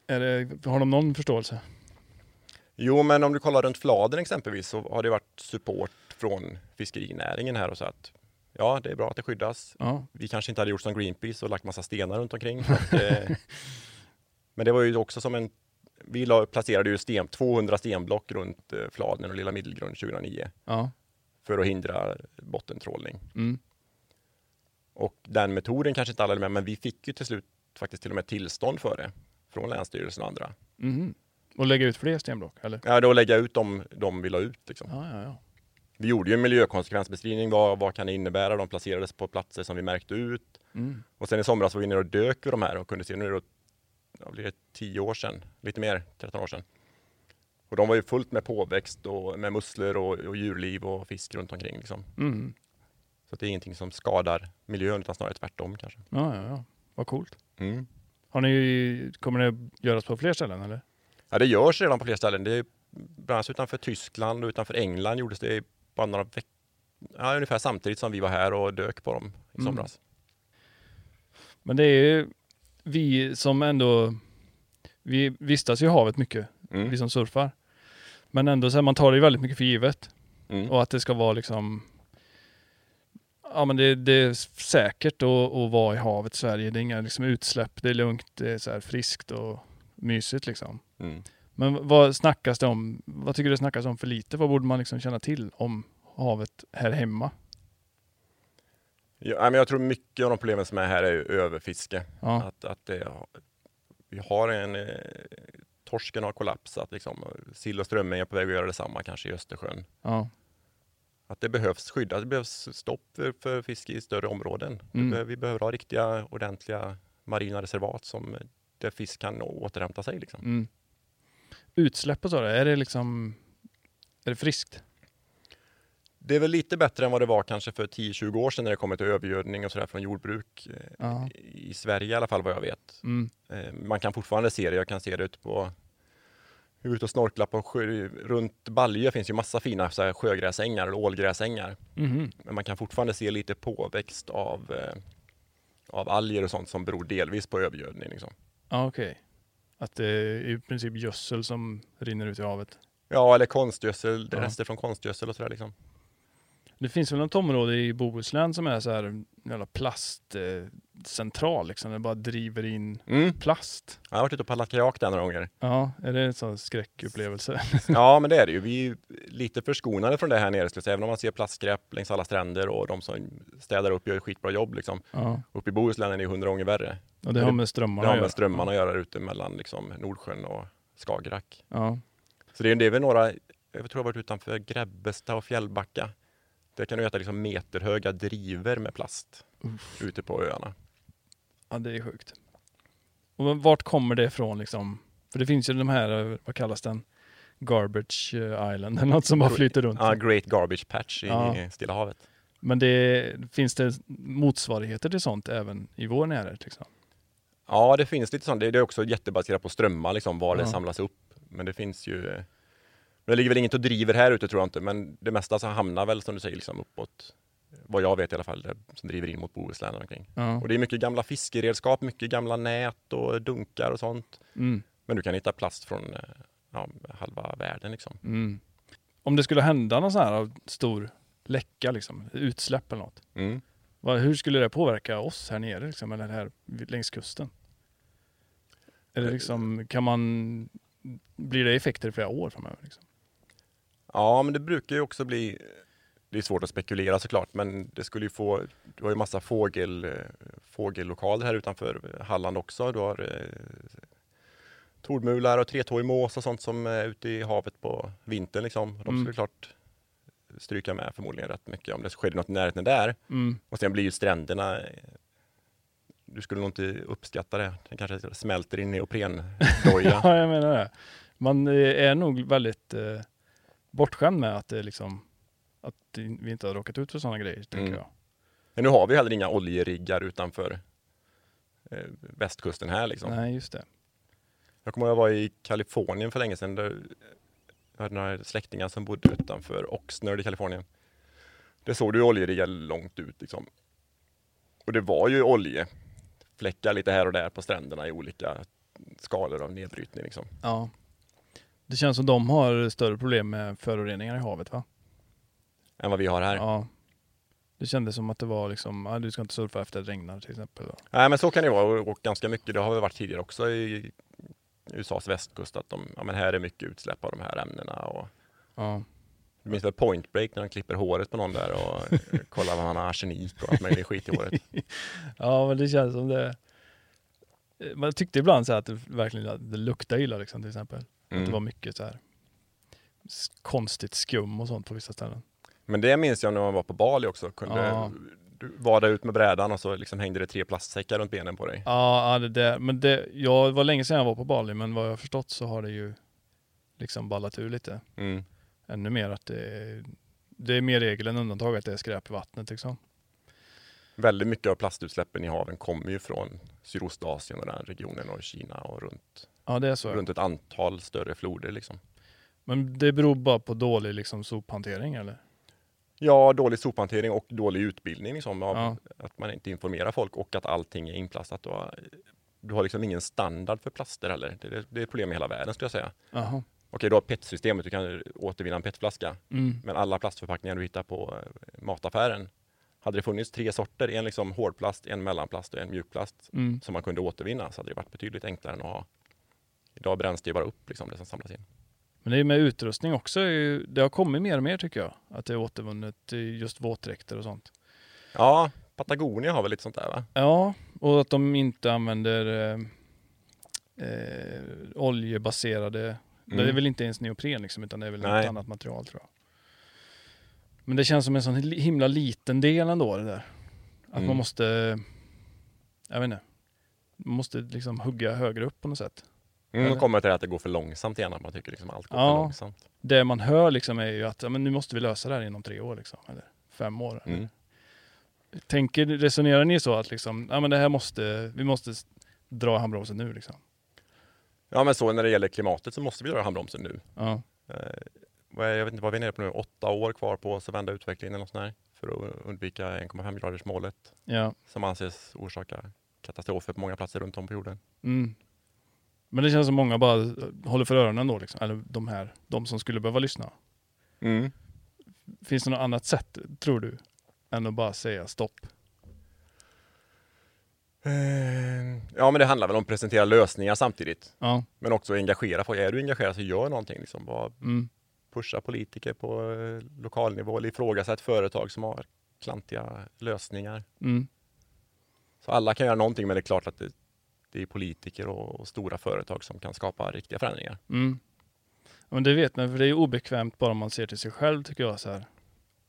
Det, har de någon förståelse? Jo, men om du kollar runt Fladen exempelvis så har det varit support från fiskerinäringen här och så att ja, det är bra att det skyddas. Ja, Vi kanske inte hade gjort som Greenpeace och lagt massa stenar runt omkring. [LAUGHS] att, eh, men det var ju också som en vi la, placerade ju sten, 200 stenblock runt eh, Fladen och Lilla Middelgrund 2009 ja, för att hindra bottentrålning. mm. Och den metoden kanske inte alla är med, men vi fick ju till slut faktiskt till och med tillstånd för det från Länsstyrelsen och andra. Mhm. Och lägga ut fler stenblock eller? Ja, då lägga ut dem de vill ha ut. Liksom. Ja, ja, ja. Vi gjorde ju en miljökonsekvensbeskrivning. Vad, vad kan det innebära? De placerades på platser som vi märkte ut. Mm. Och sen i somras var vi nere och dök vid de här och kunde se, nu är det, ja, blir det 10 år sedan, lite mer, 13 år sedan. Och de var ju fullt med påväxt och med musslor och, och djurliv och fisk runt omkring. Liksom. Mm. Så att det är ingenting som skadar miljön utan snarare tvärtom kanske. Ja, ja, ja. Vad coolt. Mm. Har ni, kommer det göras på fler ställen eller? Ja, det görs redan på flera ställen. Det är bland annat utanför Tyskland och utanför England gjordes det bara några veckor, ja, ungefär samtidigt som vi var här och dök på dem i Mm. somras. Men det är ju vi som ändå, vi vistas ju i havet mycket, Mm. vi som surfar. Men ändå så här, man tar det ju väldigt mycket för givet. Mm. Och att det ska vara liksom, ja men det, det är säkert att, att vara i havet i Sverige. Det är inga liksom, utsläpp, det är lugnt, det är så här friskt och mysigt liksom. Mm. Men vad snackas det om? Vad tycker du det snackas om för lite? Vad borde man liksom känna till om havet här hemma? Ja, men jag tror mycket av de problemen som är här är överfiske. Ja, Att, att det, vi har en, eh, torsken har kollapsat, liksom. sill och strömming är på väg att göra detsamma kanske i Östersjön. ja, Att det behövs skyddas, det behövs stopp för, för fiske i större områden. Mm. behöver- Vi behöver ha riktiga, ordentliga marina reservat som där fisk kan återhämta sig. Liksom. mm. Utsläpp och så, är det liksom, är det friskt? Det är väl lite bättre än vad det var kanske för 10-20 år sedan när det kommer till övergödning och sådär från jordbruk. eh, Ja. I Sverige i alla fall vad jag vet. Mm. Eh, Man kan fortfarande se det. Jag kan se det ute på ute och snorklar på sjö, runt Balje finns ju massa fina så här, sjögräsängar eller ålgräsängar. Mhm. Men man kan fortfarande se lite påväxt av, eh, av alger och sånt som beror delvis på övergödning. Liksom. Ja, okej. Att det är i princip gödsel som rinner ut i havet. Ja, eller konstgödsel, Ja. rester från konstgödsel och sådär. Liksom. Det finns väl något område i Bohuslän som är så här en jävla plastcentral liksom. Det bara driver in Mm. plast. Jag har varit ute och paddlat kajak där några gånger. Ja, är det en sån skräckupplevelse? [LAUGHS] Ja, men det är det ju. Vi är lite förskonade från det här nere, skulle säga. Även om man ser plastskräp längs alla stränder och de som städar upp gör ett skitbra jobb. Liksom. Ja, Uppe i Bohuslän är det hundra gånger värre. Och det har med strömmarna Det har att göra. med strömmarna att göra ute mellan liksom, Nordsjön och Skagerrak. Ja, Så det är, det är väl några, jag tror jag har varit utanför Grebbestad och Fjällbacka. Där kan du äta liksom meterhöga driver med plast ute på öarna. ja, det är sjukt. Och vart kommer det ifrån liksom? För det finns ju de här, eh, vad kallas den? Garbage eh, Island eller något som bara flyter runt. Ja, Great Garbage Patch i Ja. Stilla havet. Men det, finns det motsvarigheter till sånt även i vår närhet? Liksom? Ja, det finns lite sånt. Det är också jättebaserat på strömmar, liksom, var det samlas upp. Men det finns ju... Det ligger väl inget och driver här ute tror jag inte, men det mesta så hamnar väl som du säger liksom uppåt. Vad jag vet i alla fall, det som driver in mot Bohuslän och omkring. Ja. Och det är mycket gamla fiskeredskap, mycket gamla nät och dunkar och sånt. Mm. Men du kan hitta plast från eh, ja, halva världen liksom. Mm. Om det skulle hända någon sån här stor läcka, liksom, utsläpp eller något. Mm. Vad, hur skulle det påverka oss här nere, liksom, eller här längs kusten? Eller liksom, kan man, blir det effekter i flera år framöver? Liksom? Ja, men det brukar ju också bli det är svårt att spekulera såklart, men det skulle ju få, du har ju massa fågel, eh, fågellokaler här utanför Halland också. Du har eh, tordmular och tretåig mås och sånt som är ute i havet på vintern. Liksom. De skulle Mm. klart stryka med förmodligen rätt mycket om det skedde något i närheten där. Mm. Och sen blir ju stränderna, du skulle nog inte uppskatta det. Den kanske smälter i neoprendoja. [LAUGHS] Ja, jag menar det. Man eh, är nog väldigt eh, bortskämd med att, det liksom, att vi inte har råkat ut för sådana grejer, tänker Mm. jag. Men nu har vi heller inga oljeriggar utanför eh, västkusten här liksom. Nej, just det. Jag kommer ihåg att jag var i Kalifornien för länge sedan. Där hade några släktingar som bodde utanför Oxnard i Kalifornien. Det såg du oljeriggar långt ut liksom. Och det var ju oljefläckar lite här och där på stränderna i olika skalor av nedbrytning liksom. Ja. Det känns som de har större problem med föroreningar i havet, va? Än vad vi har här. Ja. Det kändes som att det var liksom, ja, du ska inte surfa efter att det regnar till exempel. Nej men så kan det vara och, och ganska mycket. Det har väl varit tidigare också i USAs västkust att de, ja men här är mycket utsläpp av de här ämnena och Ja. du minns väl Point Break när de klipper håret på någon där och [LAUGHS] kollar vad han har arsenik och allt möjligt skit i håret. [LAUGHS] ja, men det känns som det. Man tyckte ibland så här att det verkligen det luktade illa liksom till exempel. Att Mm. det var mycket så här konstigt skum och sånt på vissa ställen. Men det minns jag när man var på Bali också. Kunde Ja. Du vada ut med brädan och så liksom hängde det tre plastsäckar runt benen på dig. Ja, det där, men det, ja, det var länge sedan jag var på Bali, men vad jag har förstått så har det ju liksom ballat ur lite. Mm. Ännu mer att det är, det är mer regel än undantag att det är skräp i vattnet liksom. Väldigt mycket av plastutsläppen i haven kommer ju från Sydostasien och den regionen och Kina och runt, Ja, så. runt ett antal större floder liksom. Men det beror bara på dålig liksom sophantering eller? Ja, dålig sophantering och dålig utbildning liksom, Ja. att man inte informerar folk och att allting är inplastat. Du har, du har liksom ingen standard för plaster heller. Det, är- det är ett problem i hela världen skulle jag säga. Jaha. Okej, du har PET-systemet, du kan återvinna en PET-flaska. Mm. Men alla plastförpackningar du hittar på eh, mataffären, hade det funnits tre sorter, en liksom hårdplast, en mellanplast och en mjukplast Mm. som man kunde återvinna så hade det varit betydligt enklare än att ha. Idag bränns det bara upp liksom, det som samlas in. Men det är med utrustning också, det har kommit mer och mer tycker jag. Att det är återvunnet just våtdräkter och sånt. Ja, Patagonia har väl lite sånt där va? Ja, och att de inte använder eh, eh, oljebaserade, det är Mm. väl inte ens neopren liksom, utan det är väl Nej. något annat material tror jag. Men det känns som en sån himla liten del ändå det där. Att Mm. man måste, jag vet inte, man måste liksom hugga högre upp på något sätt. Mm, Eller? då kommer det till att det går för långsamt igen, att man tycker liksom allt går Ja. för långsamt. Det man hör liksom är ju att ja, men nu måste vi lösa det här inom tre år liksom, eller fem år. Mm. Tänker, resonerar ni så att liksom, ja men det här måste, vi måste dra handbromsen nu liksom? Ja, men så när det gäller klimatet så måste vi dra handbromsen nu. Ja. Eh, jag vet inte vad vi är nere på nu, åtta år kvar på oss att vända utvecklingen eller något sånt där, för att undvika 1,5 graders målet ja. som anses orsaka katastrofer på många platser runt om på jorden. Mm. Men det känns som många bara håller för öronen då liksom, eller de här, de som skulle behöva lyssna. Mm. Finns det något annat sätt, tror du, än att bara säga stopp? Eh, Ja, men det handlar väl om att presentera lösningar samtidigt, Ja. men också engagera folk. Är du engagerad så gör någonting. Liksom. Bara Mm. pusha politiker på eh, lokalnivå eller ifrågasätt företag som har klantiga lösningar. Mm. Så alla kan göra någonting, men det är klart att det, det är politiker och, och stora företag som kan skapa riktiga förändringar. Mm. Men det vet man, för det är obekvämt bara om man ser till sig själv tycker jag. Så här.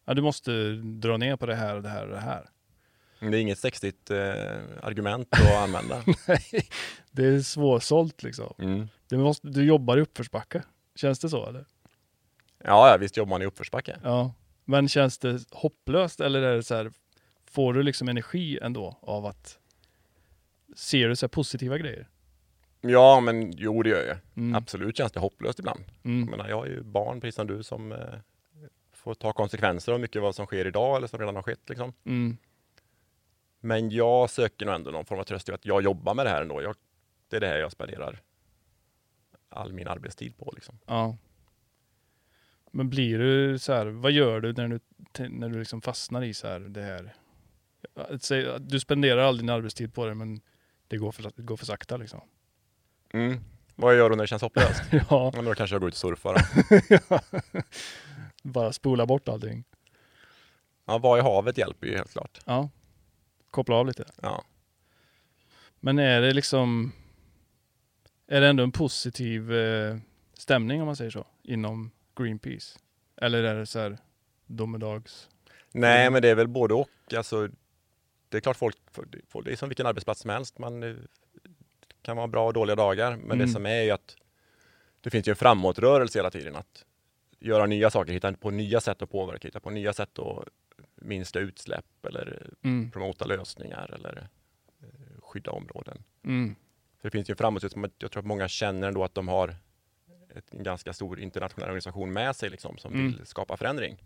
Ja, du måste dra ner på det här och det här och det här. Det är inget sexigt eh, argument att [LAUGHS] använda. Det är svårsålt liksom. Mm. Du, måste, du jobbar i uppförsbacke. Känns det så eller? Ja, ja, visst jobbar man i uppförsbacke. Ja. Men känns det hopplöst eller är det så här, får du liksom energi ändå av att ser du så positiva grejer? Ja, men jo, det gör jag. Mm. Absolut känns det hopplöst ibland. Jag, Mm. menar, jag är ju barn, precis som du, som eh, får ta konsekvenser av mycket vad som sker idag eller som redan har skett. Liksom. Mm. Men jag söker nog ändå någon form av tröst i att jag jobbar med det här ändå. Jag, det är det här jag spenderar all min arbetstid på. Liksom. Ja. Men blir du så här, vad gör du när du, när du liksom fastnar i så här det här? Du spenderar all din arbetstid på det men det går för, det går för sakta liksom. Mm. Vad gör du när det känns hopplöst? [LAUGHS] Ja, men då kanske jag går ut och surfar. [LAUGHS] bara spola bort allting. Ja, vara i havet hjälper ju helt klart. Ja, koppla av lite. Ja. Men är det liksom, är det ändå en positiv eh, stämning om man säger så, inom Greenpeace? Eller är det så här domedags? Nej, men det är väl både och. Alltså, det är klart folk, det är som vilken arbetsplats som helst. Man eh, kan vara bra och dåliga dagar. Men Mm. det som är ju att det finns ju en framåtrörelse hela tiden. Att göra nya saker, hitta på nya sätt att påverka, hitta på nya sätt att minska utsläpp eller Mm. promota lösningar eller eh, skydda områden. Mm. För det finns ju en framåtrörelse, jag tror att många känner ändå att de har ett, en ganska stor internationell organisation med sig liksom, som Mm. vill skapa förändring.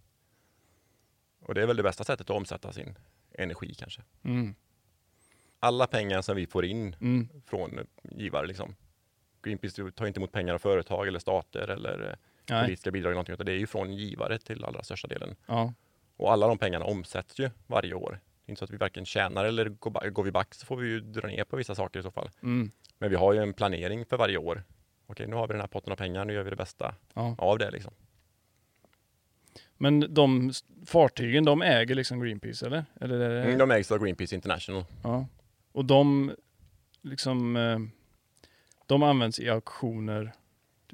Och det är väl det bästa sättet att omsätta sin energi kanske. Mm. Alla pengar som vi får in Mm. från givare, liksom. Greenpeace tar inte emot pengar av företag eller stater eller eh, Nej. politiska bidrag, eller någonting, utan det är ju från givare till allra största delen. Ja. Och alla de pengarna omsätts ju varje år. Det är inte så att vi varken tjänar eller går, går vi back så får vi ju dra ner på vissa saker i så fall. Mm. Men vi har ju en planering för varje år. Okej, nu har vi den här potten av pengar, nu gör vi det bästa ja. av det liksom. Men de fartygen, de äger liksom Greenpeace eller? eller är det... Mm, de ägs av Greenpeace International. Ja. Och de liksom eh, de används i auktioner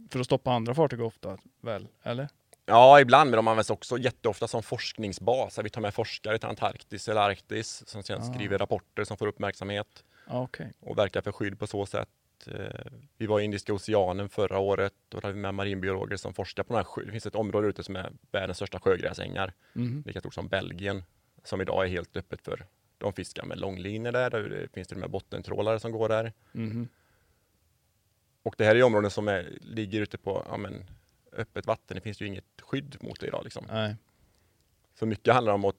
för att stoppa andra fartyg ofta väl? Eller? Ja, ibland, men de används också jätteofta som forskningsbas. Vi tar med forskare till Antarktis eller Arktis som sedan Ah. skriver rapporter som får uppmärksamhet Ja, okej. och verkar för skydd på så sätt. Eh, Vi var i Indiska oceanen förra året och då hade vi med marinbiologer som forskar på de här sjö. Det finns ett område ute som är världens största sjögräsängar, Mhm. lika stort som Belgien, som idag är helt öppet för de fiskar med långlinor där. Det finns till och med bottentrålare som går där. Mhm. Och det här är områden som är, ligger ute på ja, men, öppet vatten. Det finns ju inget skydd mot det idag. Liksom. Nej. Så mycket handlar om att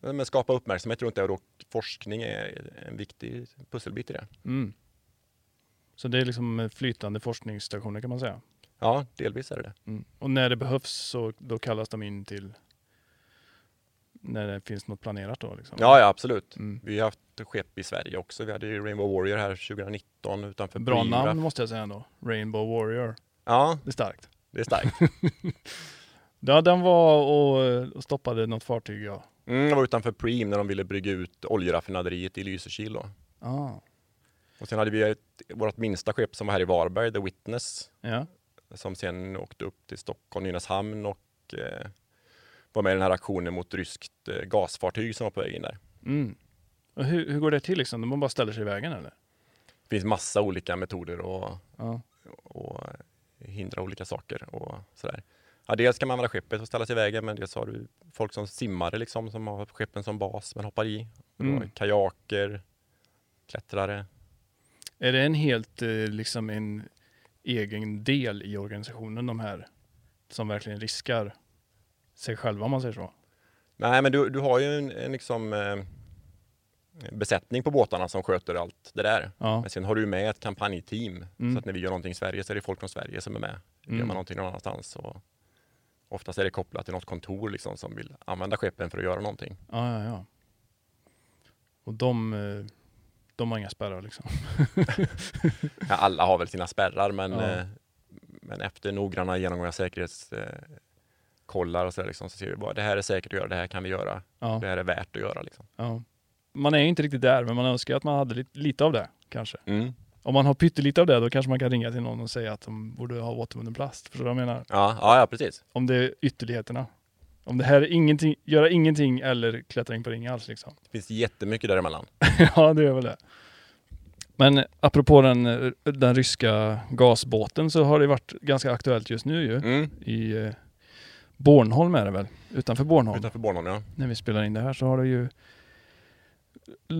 men, skapa uppmärksamhet runt det och forskning är en viktig pusselbit i det. Mm. Så det är liksom flytande forskningsstationer kan man säga. Ja, delvis är det det. Mm. Och när det behövs så då kallas de in till när det finns något planerat då? Liksom. Ja, ja absolut. Mm. Vi har haft skepp i Sverige också. Vi hade ju Rainbow Warrior här 2019 utanför Bra Brira. namn måste jag säga ändå. Rainbow Warrior. Ja, Det är starkt. det är starkt. [LAUGHS] Ja, den var och, stoppade något fartyg ja. Mm, jag var utanför Preem när de ville brygga ut oljeraffinaderiet i Lysekil. Då. Ah. Och sen hade vi ett, vårt minsta skepp som var här i Varberg, The Witness, Ja. som sen åkte upp till Stockholm, Nynäshamn och eh, var med i den här aktionen mot ryskt eh, gasfartyg som var på väg in där. Mm. Och hur, hur går det till liksom? De bara ställer sig i vägen eller? Det finns massa olika metoder att Ja. och hindra olika saker och sådär. Ja, dels kan man använda skeppet och ställa sig i vägen, men dels har du folk som simmare liksom, som har skeppen som bas, men hoppar i. Och Mm. Kajaker, klättrare. Är det en helt eh, liksom en egen del i organisationen de här som verkligen riskar sig själva om man säger så? Nej, men du, du har ju en, en liksom, eh, besättning på båtarna som sköter allt det där. Ja. Men sen har du med ett kampanjteam. Mm. Så att när vi gör någonting i Sverige så är det folk från Sverige som är med. Gör Mm. man någonting någon annanstans så oftast är det kopplat till något kontor liksom, som vill använda skeppen för att göra någonting. Ja, ja, ja. Och de, eh, de har inga spärrar liksom. [LAUGHS] Ja, alla har väl sina spärrar, men, Ja. eh, men efter noggranna genomgångar säkerhetskollar eh, och så, där, liksom, så ser vi bara det här är säkert att göra, det här kan vi göra, Ja, det här är värt att göra. Liksom. Man är inte riktigt där, men man önskar att man hade lite, lite av det kanske. Mm. Om man har pyttelite av det, då kanske man kan ringa till någon och säga att de borde ha återvunnen plast. Förstår du vad jag menar? Ja, ja, precis. Om det är ytterligheterna. Om det här är ingenting, göra ingenting eller klättra in på ring alls liksom. Det finns jättemycket däremellan. [LAUGHS] ja, det är väl det. Men apropå den, den ryska gasbåten så har det varit ganska aktuellt just nu ju. Mm. I eh, Bornholm är det väl? Utanför Bornholm. Utanför Bornholm, ja. När vi spelar in det här så har det ju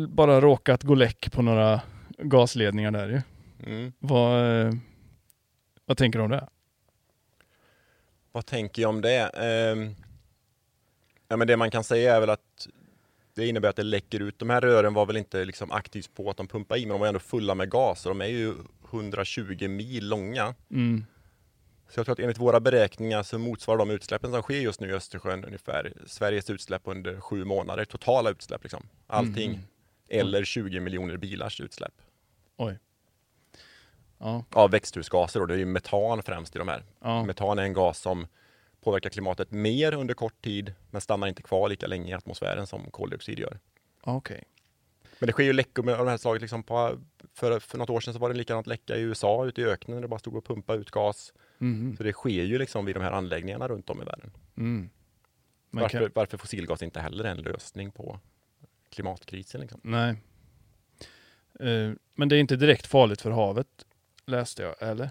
bara råkat gå läck på några gasledningar där ju. Mm. Vad, eh, vad tänker du om det? Vad tänker jag om det? Ehm, ja, men det man kan säga är väl att Det innebär att det läcker ut. De här rören var väl inte liksom aktivt på att de pumpar i, men de var ändå fulla med gas. Och de är ju 120 mil långa. Mm. Så jag tror att enligt våra beräkningar så motsvarar de utsläppen som sker just nu i Östersjön ungefär Sveriges utsläpp under sju månader. Totala utsläpp liksom. Allting. Mm. Eller 20 miljoner bilars utsläpp. Oj. Ja, Av växthusgaser och det är ju metan främst i de här. ja. Metan är en gas som påverkar klimatet mer under kort tid men stannar inte kvar lika länge i atmosfären som koldioxid gör. okej. Men det sker ju läckor av det här slaget. Liksom på, för, för något år sedan så var det likadant läcka i USA ute i öknen. Det bara stod och pumpade ut gas. Mhm. Så det sker ju liksom vid de här anläggningarna runt om i världen. Mm. Varför, kan, varför fossilgas inte heller är en lösning på klimatkrisen? Liksom. nej. Eh, men det är inte direkt farligt för havet, läste jag, eller?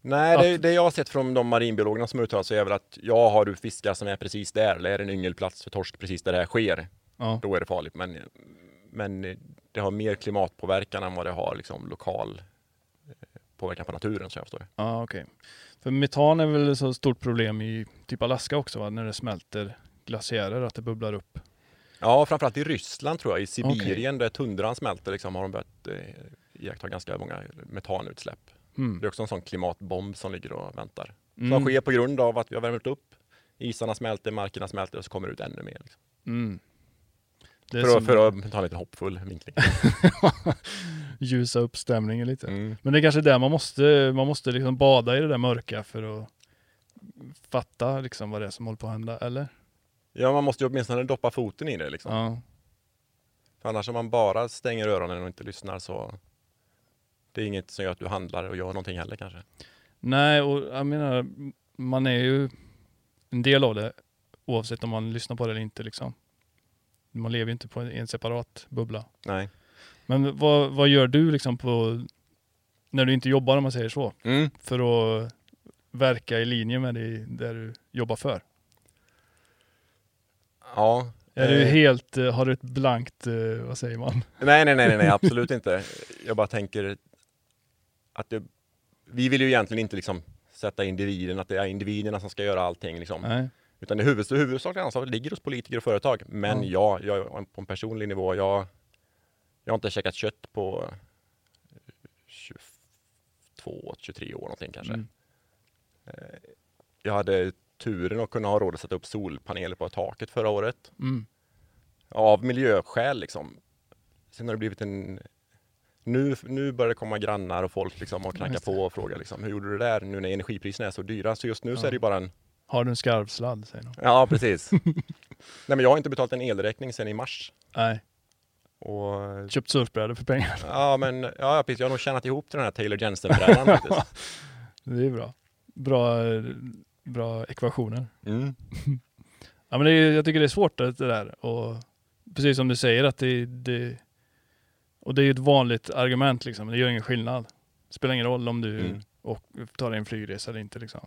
Nej, det, Att- det jag har sett från de marinbiologerna som uttalar sig är väl att ja, har du fiskar som är precis där, eller är det en yngelplats för torsk precis där det här sker, Ja. då är det farligt. Men, men det har mer klimatpåverkan än vad det har liksom lokal eh, påverkan på naturen, så jag förstår det. Ja, okej. För metan är väl ett så stort problem i typ Alaska också, va? när det smälter glaciärer, att det bubblar upp. Ja, framförallt i Ryssland tror jag. I Sibirien där tundran smälter liksom, har de börjat eh, iaktta ganska många metanutsläpp. Mm. Det är också en sån klimatbomb som ligger och väntar. Som Mm. sker på grund av att vi har värmt upp. Isarna smälter, markerna smälter och så kommer det ut ännu mer. Liksom. Mm. För, som att, för att ta en lite hoppfull vinkling. [LAUGHS] ljusa upp stämningen lite. Mm. Men det är kanske där man måste, man måste liksom bada i det där mörka för att fatta liksom vad det är som håller på att hända, eller? Ja, man måste ju åtminstone doppa foten i det. Liksom. Ja. För annars om man bara stänger öronen och inte lyssnar så det är inget som gör att du handlar och gör någonting heller kanske. Nej, och jag menar, man är ju en del av det oavsett om man lyssnar på det eller inte liksom. Man lever ju inte på en, en separat bubbla. Nej. Men vad, vad gör du liksom på, när du inte jobbar om man säger så, Mm. för att verka i linje med det där du jobbar för? Ja. Är du eh, helt, eh, har du ett blankt, eh, vad säger man? Nej, nej, nej, nej, nej, [LAUGHS] absolut inte. Jag bara tänker att det, vi vill ju egentligen inte liksom sätta individen, att det är individerna som ska göra allting. Liksom. Nej. Utan det huvud, huvudsakliga ansvaret ligger hos politiker och företag. Men Ja. ja, jag, på en personlig nivå, jag, jag har inte käkat kött på 22, 23 år någonting kanske. Mm. Jag hade turen att kunna ha råd att sätta upp solpaneler på taket förra året. Mm. Av miljöskäl liksom. Sen har det blivit en... Nu, nu börjar det komma grannar och folk liksom och knacka på och fråga liksom, hur gjorde du det där nu när energipriserna är så dyra? Så just nu så Ja. är det bara en... Har du en skarvsladd? Säger de. Ja, precis. [LAUGHS] Nej, men jag har inte betalt en elräkning sedan i mars. Nej, Och, köpt surfbrädor för pengar. ja, men ja, precis. Jag har nog tjänat ihop till den här Taylor Jensen-brädan [LAUGHS] faktiskt. Det är bra. Bra, bra ekvationer. Mm. [LAUGHS] Ja, men det är, jag tycker det är svårt det där. Och precis som du säger att det, det och det är ju ett vanligt argument liksom. Det gör ingen skillnad. Det spelar ingen roll om du Mm. och, tar en flygresa eller inte liksom.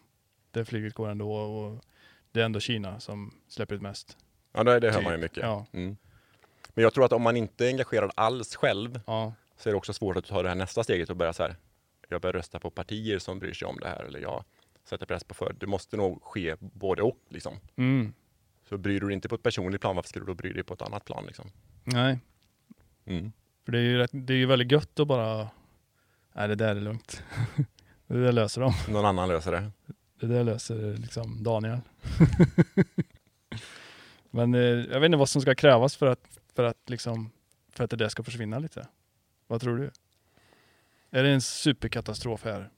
Det flyget går ändå och det är ändå Kina som släpper ut mest. Ja, det, det hör Typ. man ju mycket. Ja. Mm. Men jag tror att om man inte är engagerad alls själv Ja, så är det också svårt att ta det här nästa steget och börja så här. Jag börjar rösta på partier som bryr sig om det här eller jag sätter press på för. Det måste nog ske både och liksom. mm. Så bryr du dig inte på ett personligt plan, varför ska du då bry dig på ett annat plan liksom? nej. Mm. För det är ju, rätt, det är ju väldigt gött att bara, nej det där är lugnt. [LAUGHS] det där löser de. Någon annan löser det. Det där löser liksom Daniel. [LAUGHS] Men eh, jag vet inte vad som ska krävas för att, för att, liksom, för att det där ska försvinna lite. Vad tror du? Är det en superkatastrof här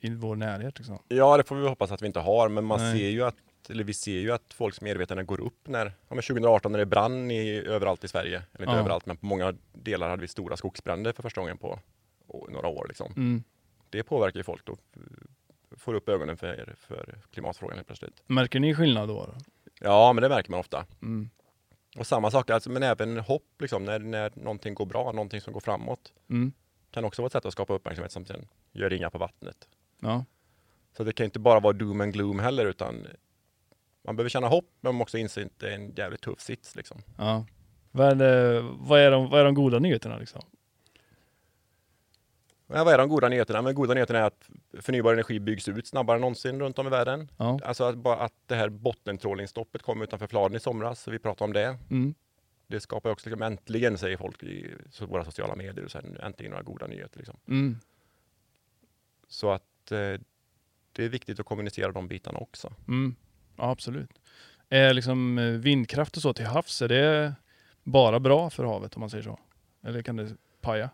i vår närhet? Liksom? Ja, det får vi hoppas att vi inte har, men man Nej. ser ju att eller vi ser ju att folks medvetande går upp när, ja, men 2018 när det brann i, överallt i Sverige, eller inte Ja. överallt, men på många delar hade vi stora skogsbränder för första gången på några år. Liksom. Mm. Det påverkar ju folk då, får upp ögonen för, för klimatfrågan helt plötsligt. Märker ni skillnad då? då? Ja, men det märker man ofta. Mm. Och samma sak, alltså, men även hopp, liksom, när, när någonting går bra, någonting som går framåt, Mm. kan också vara ett sätt att skapa uppmärksamhet som sen gör ringar på vattnet. Ja. Så det kan inte bara vara doom and gloom heller, utan man behöver känna hopp, men man också inse att det är en jävligt tuff sits. Liksom. ja. Vad, är det, vad, är de, vad är de goda nyheterna liksom? Ja, vad är de goda nyheterna? Men goda nyheterna är att förnybar energi byggs ut snabbare än någonsin runt om i världen. Ja. Alltså att, bara att det här bottentrålningsstoppet kom utanför Fladen i somras, så vi pratade om det. Mm. Det skapar också, liksom, äntligen säger folk i våra sociala medier, och här, äntligen några goda nyheter. Liksom. Mm. Så att eh, det är viktigt att kommunicera de bitarna också. Mm. Ja, absolut. Är liksom eh, vindkraft och så till havs, är det bara bra för havet om man säger så? Eller kan det paja?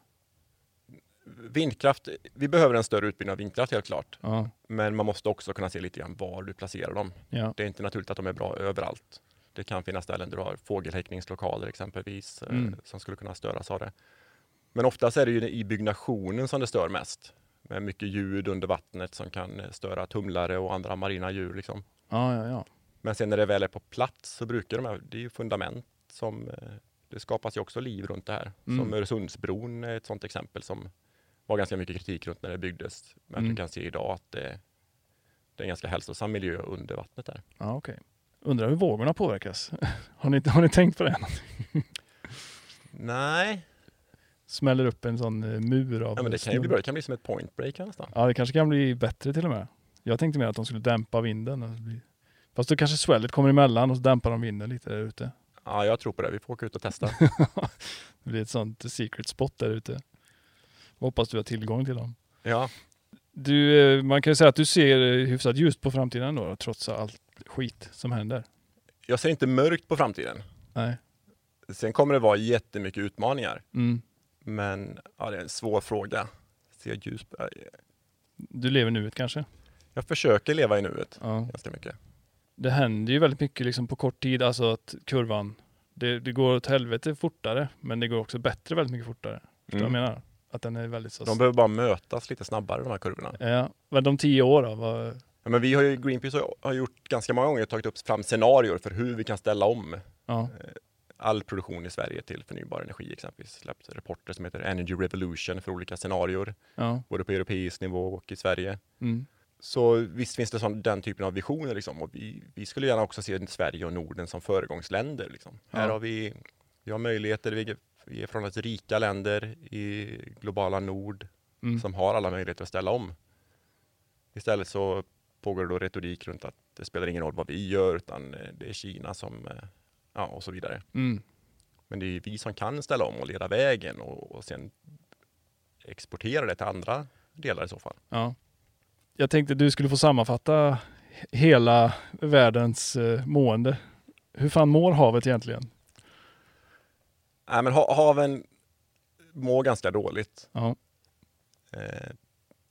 Vindkraft, vi behöver en större utbyggnad av vindkraft helt klart. Ja. Men man måste också kunna se lite grann var du placerar dem. Ja. Det är inte naturligt att de är bra överallt. Det kan finnas ställen där du har fågelhäckningslokaler exempelvis eh, Mm. som skulle kunna störas av det. Men oftast är det ju i byggnationen som det stör mest. Med mycket ljud under vattnet som kan eh, störa tumlare och andra marina djur. Liksom. Ja, ja, ja. Men sen när det väl är på plats så brukar de här, det är ju fundament som, eh, det skapas ju också liv runt det här. Mm. Som Öresundsbron är ett sådant exempel som var ganska mycket kritik runt när det byggdes. Men Mm. du kan se idag att det, det är en ganska hälsosam miljö under vattnet där. ja okej. Undrar hur vågorna påverkas? [LAUGHS] har, ni, har ni tänkt på det? [LAUGHS] Nej, Smäller upp en sån eh, mur av ja, men det kan ju bli bra. Det kan bli som ett point break nästan. Ja, det kanske kan bli bättre till och med. Jag tänkte mer att de skulle dämpa vinden. och så bli- Fast då kanske swellet kommer emellan och så dämpar de vinden lite där ute. Ja, jag tror på det. Vi får åka ut och testa. [LAUGHS] Det blir ett sånt secret spot där ute. Hoppas du har tillgång till dem. Ja, Du, eh, man kan ju säga att du ser eh, hyfsat ljust på framtiden då, trots allt skit som händer. jag ser inte mörkt på framtiden. Nej. Sen kommer det vara jättemycket utmaningar. Mm. Men ja, det är en svår fråga. Ser ljus på- Du lever nuet kanske? Jag försöker leva i nuet Ja. ganska mycket. Det händer ju väldigt mycket liksom på kort tid, alltså att kurvan, det, det går åt helvete fortare, men det går också bättre väldigt mycket fortare. Förstår vad jag menar? Att den är väldigt så... Mm. De behöver bara mötas lite snabbare de här kurvorna. Ja, men de tio år då? Vad... Ja, men vi har ju, Greenpeace har, har gjort ganska många gånger tagit upp fram scenarier för hur vi kan ställa om Ja. all produktion i Sverige till förnybar energi exempelvis. Släppt rapporter som heter Energy Revolution för olika scenarier, Ja. både på europeisk nivå och i Sverige. Mm. Så visst finns det sån, den typen av visioner liksom. Och vi, vi skulle gärna också se Sverige och Norden som föregångsländer. Liksom. Ja. Här har vi, vi har möjligheter, vi vi är förhållandevis rika länder i globala nord Mm. som har alla möjligheter att ställa om. Istället så pågår det då retorik runt att det spelar ingen roll vad vi gör utan eh, det är Kina som, eh, ja och så vidare. Mm. Men det är vi som kan ställa om och leda vägen och, och sen exportera det till andra delar i så fall. Ja. Jag tänkte du skulle få sammanfatta hela världens eh, mående. Hur fan mår havet egentligen? Nej, men ha, haven mår ganska dåligt. Ja. Eh,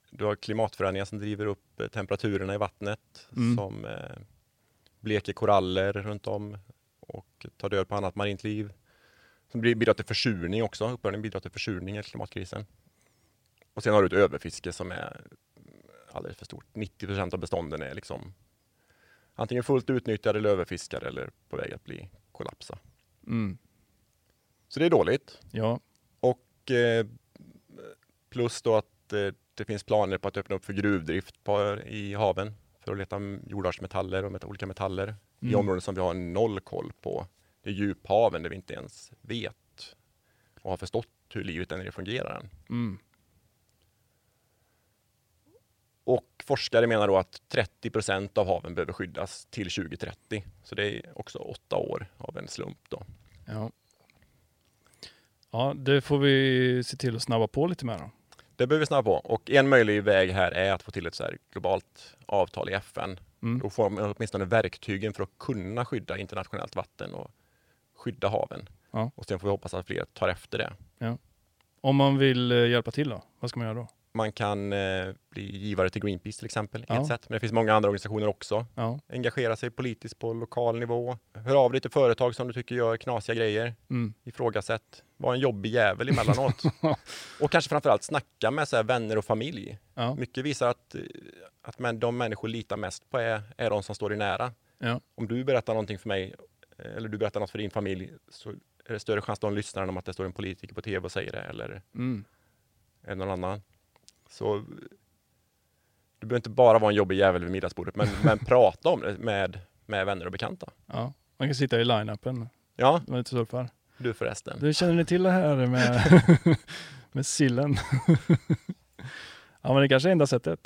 du har klimatförändringar som driver upp eh, temperaturerna i vattnet Mm. som eh, bleker koraller runt om och tar död på annat marint liv. Som bidrar till försurning också. Uppvärmning bidrar till försurning i klimatkrisen. Och sen har du ett överfiske som är alldeles för stort. 90 procent av bestånden är liksom antingen fullt utnyttjade eller överfiskade eller på väg att bli kollapsa. Mm. Så det är dåligt. Ja. Och eh, plus då att eh, det finns planer på att öppna upp för gruvdrift på, i haven för att leta jordartsmetaller och met olika metaller i Mm. områden som vi har noll koll på. Det är djuphaven där vi inte ens vet och har förstått hur livet där nere fungerar än. Mm. Och forskare menar då att 30 procent av haven behöver skyddas till 2030. Så det är också åtta år av en slump då. Ja. Ja, det får vi se till att snabba på lite mer då. Det behöver vi snabba på och en möjlig väg här är att få till ett så globalt avtal i FN Mm. Då får man åtminstone verktygen för att kunna skydda internationellt vatten och skydda haven. Ja. Och sen får vi hoppas att fler tar efter det. Om man vill eh, hjälpa till då, vad ska man göra då? Man kan eh, bli givare till Greenpeace till exempel, Ja. ett sätt. Men det finns många andra organisationer också. Ja. Engagera sig politiskt på lokal nivå. Hör av dig till företag som du tycker gör knasiga grejer. Mm. Ifrågasätt. Var en jobbig jävel emellanåt. [LAUGHS] och kanske framförallt snacka med så här, vänner och familj. Ja. Mycket visar att, eh, att men, de människor litar mest på är, är de som står dig nära. Om du berättar någonting för mig eh, eller du berättar något för din familj så är det större chans att de lyssnar än om att det står en politiker på tv och säger det eller Mm. någon annan. Så du behöver inte bara vara en jobbig jävel vid middagsbordet men, men [LAUGHS] prata om det med, med vänner och bekanta. ja. Man kan sitta i line-upen Ja, med lite surfar. du förresten. Du känner ni till det här med, [LAUGHS] med sillen? [LAUGHS] Ja, men det kanske är enda sättet.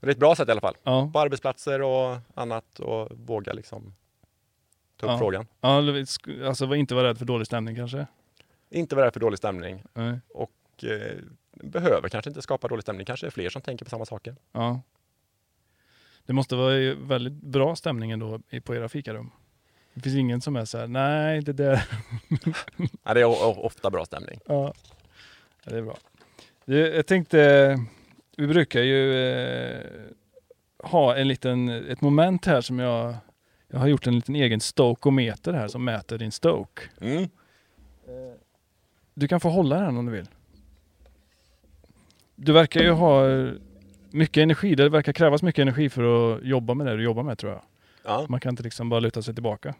Det är ett bra sätt i alla fall. Ja, På arbetsplatser och annat och våga liksom ta upp Ja. frågan. ja alltså inte vara rädd för dålig stämning kanske. Inte vara rädd för dålig stämning Nej. och eh, behöver kanske inte skapa dålig stämning. Kanske är fler som tänker på samma saker. Ja. Det måste vara väldigt bra stämning ändå på era fikarum. Det finns ingen som är så här, nej det där. [LAUGHS] Ja, det är ofta bra stämning. Ja, Ja, det är bra. Jag tänkte, vi brukar ju eh, ha en liten, ett moment här som jag, jag har gjort en liten egen stokometer här som mäter din stoke. Mm. Du kan få hålla den om du vill. Du verkar ju ha mycket energi, det verkar krävas mycket energi för att jobba med det du jobbar med tror jag. Ja. Man kan inte liksom bara luta sig tillbaka.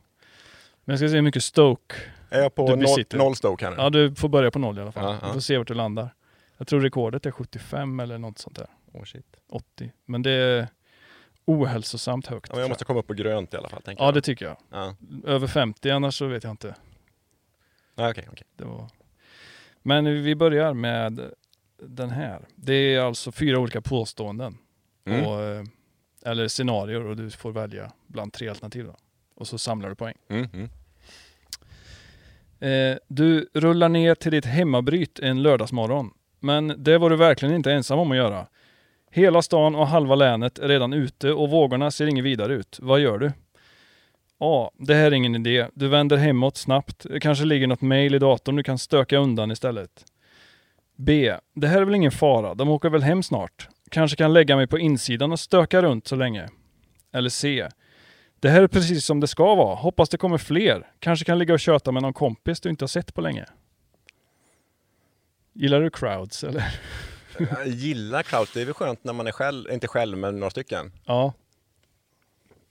Men jag ska se hur mycket stoke. Är jag Du på noll, besitter. noll stoke här nu? Ja, du får börja på noll i alla fall. Ja, ja. Vi får se vart du landar. Jag tror rekordet är 75 eller något sånt där. Oh, shit. 80. Men det är ohälsosamt högt. Ja, men jag måste komma upp på grönt i alla fall. Tänker ja, jag. det tycker jag. Ja. Över 50 annars så vet jag inte. Ja, okej, okej. Det var... Men vi börjar med den här. Det är alltså fyra olika påståenden. Mm. Och, eh, eller scenarier och du får välja bland tre alternativ. Då. Och så samlar du poäng. Mm, mm. Eh, du rullar ner till ditt hemmabryt en lördagsmorgon. Men det var du verkligen inte ensam om att göra. Hela stan och halva länet är redan ute och vågorna ser inget vidare ut. Vad gör du? A. Det här är ingen idé. Du vänder hemåt snabbt. Det kanske ligger något mail i datorn du kan stöka undan istället. B. Det här är väl ingen fara. De åker väl hem snart. Kanske kan lägga mig på insidan och stöka runt så länge. Eller C. Det här är precis som det ska vara. Hoppas det kommer fler. Kanske kan ligga och köta med någon kompis du inte har sett på länge. Gillar du crowds eller? [LAUGHS] Jag gillar crowd. Det är väl skönt när man är själv, inte själv men några stycken. Ja.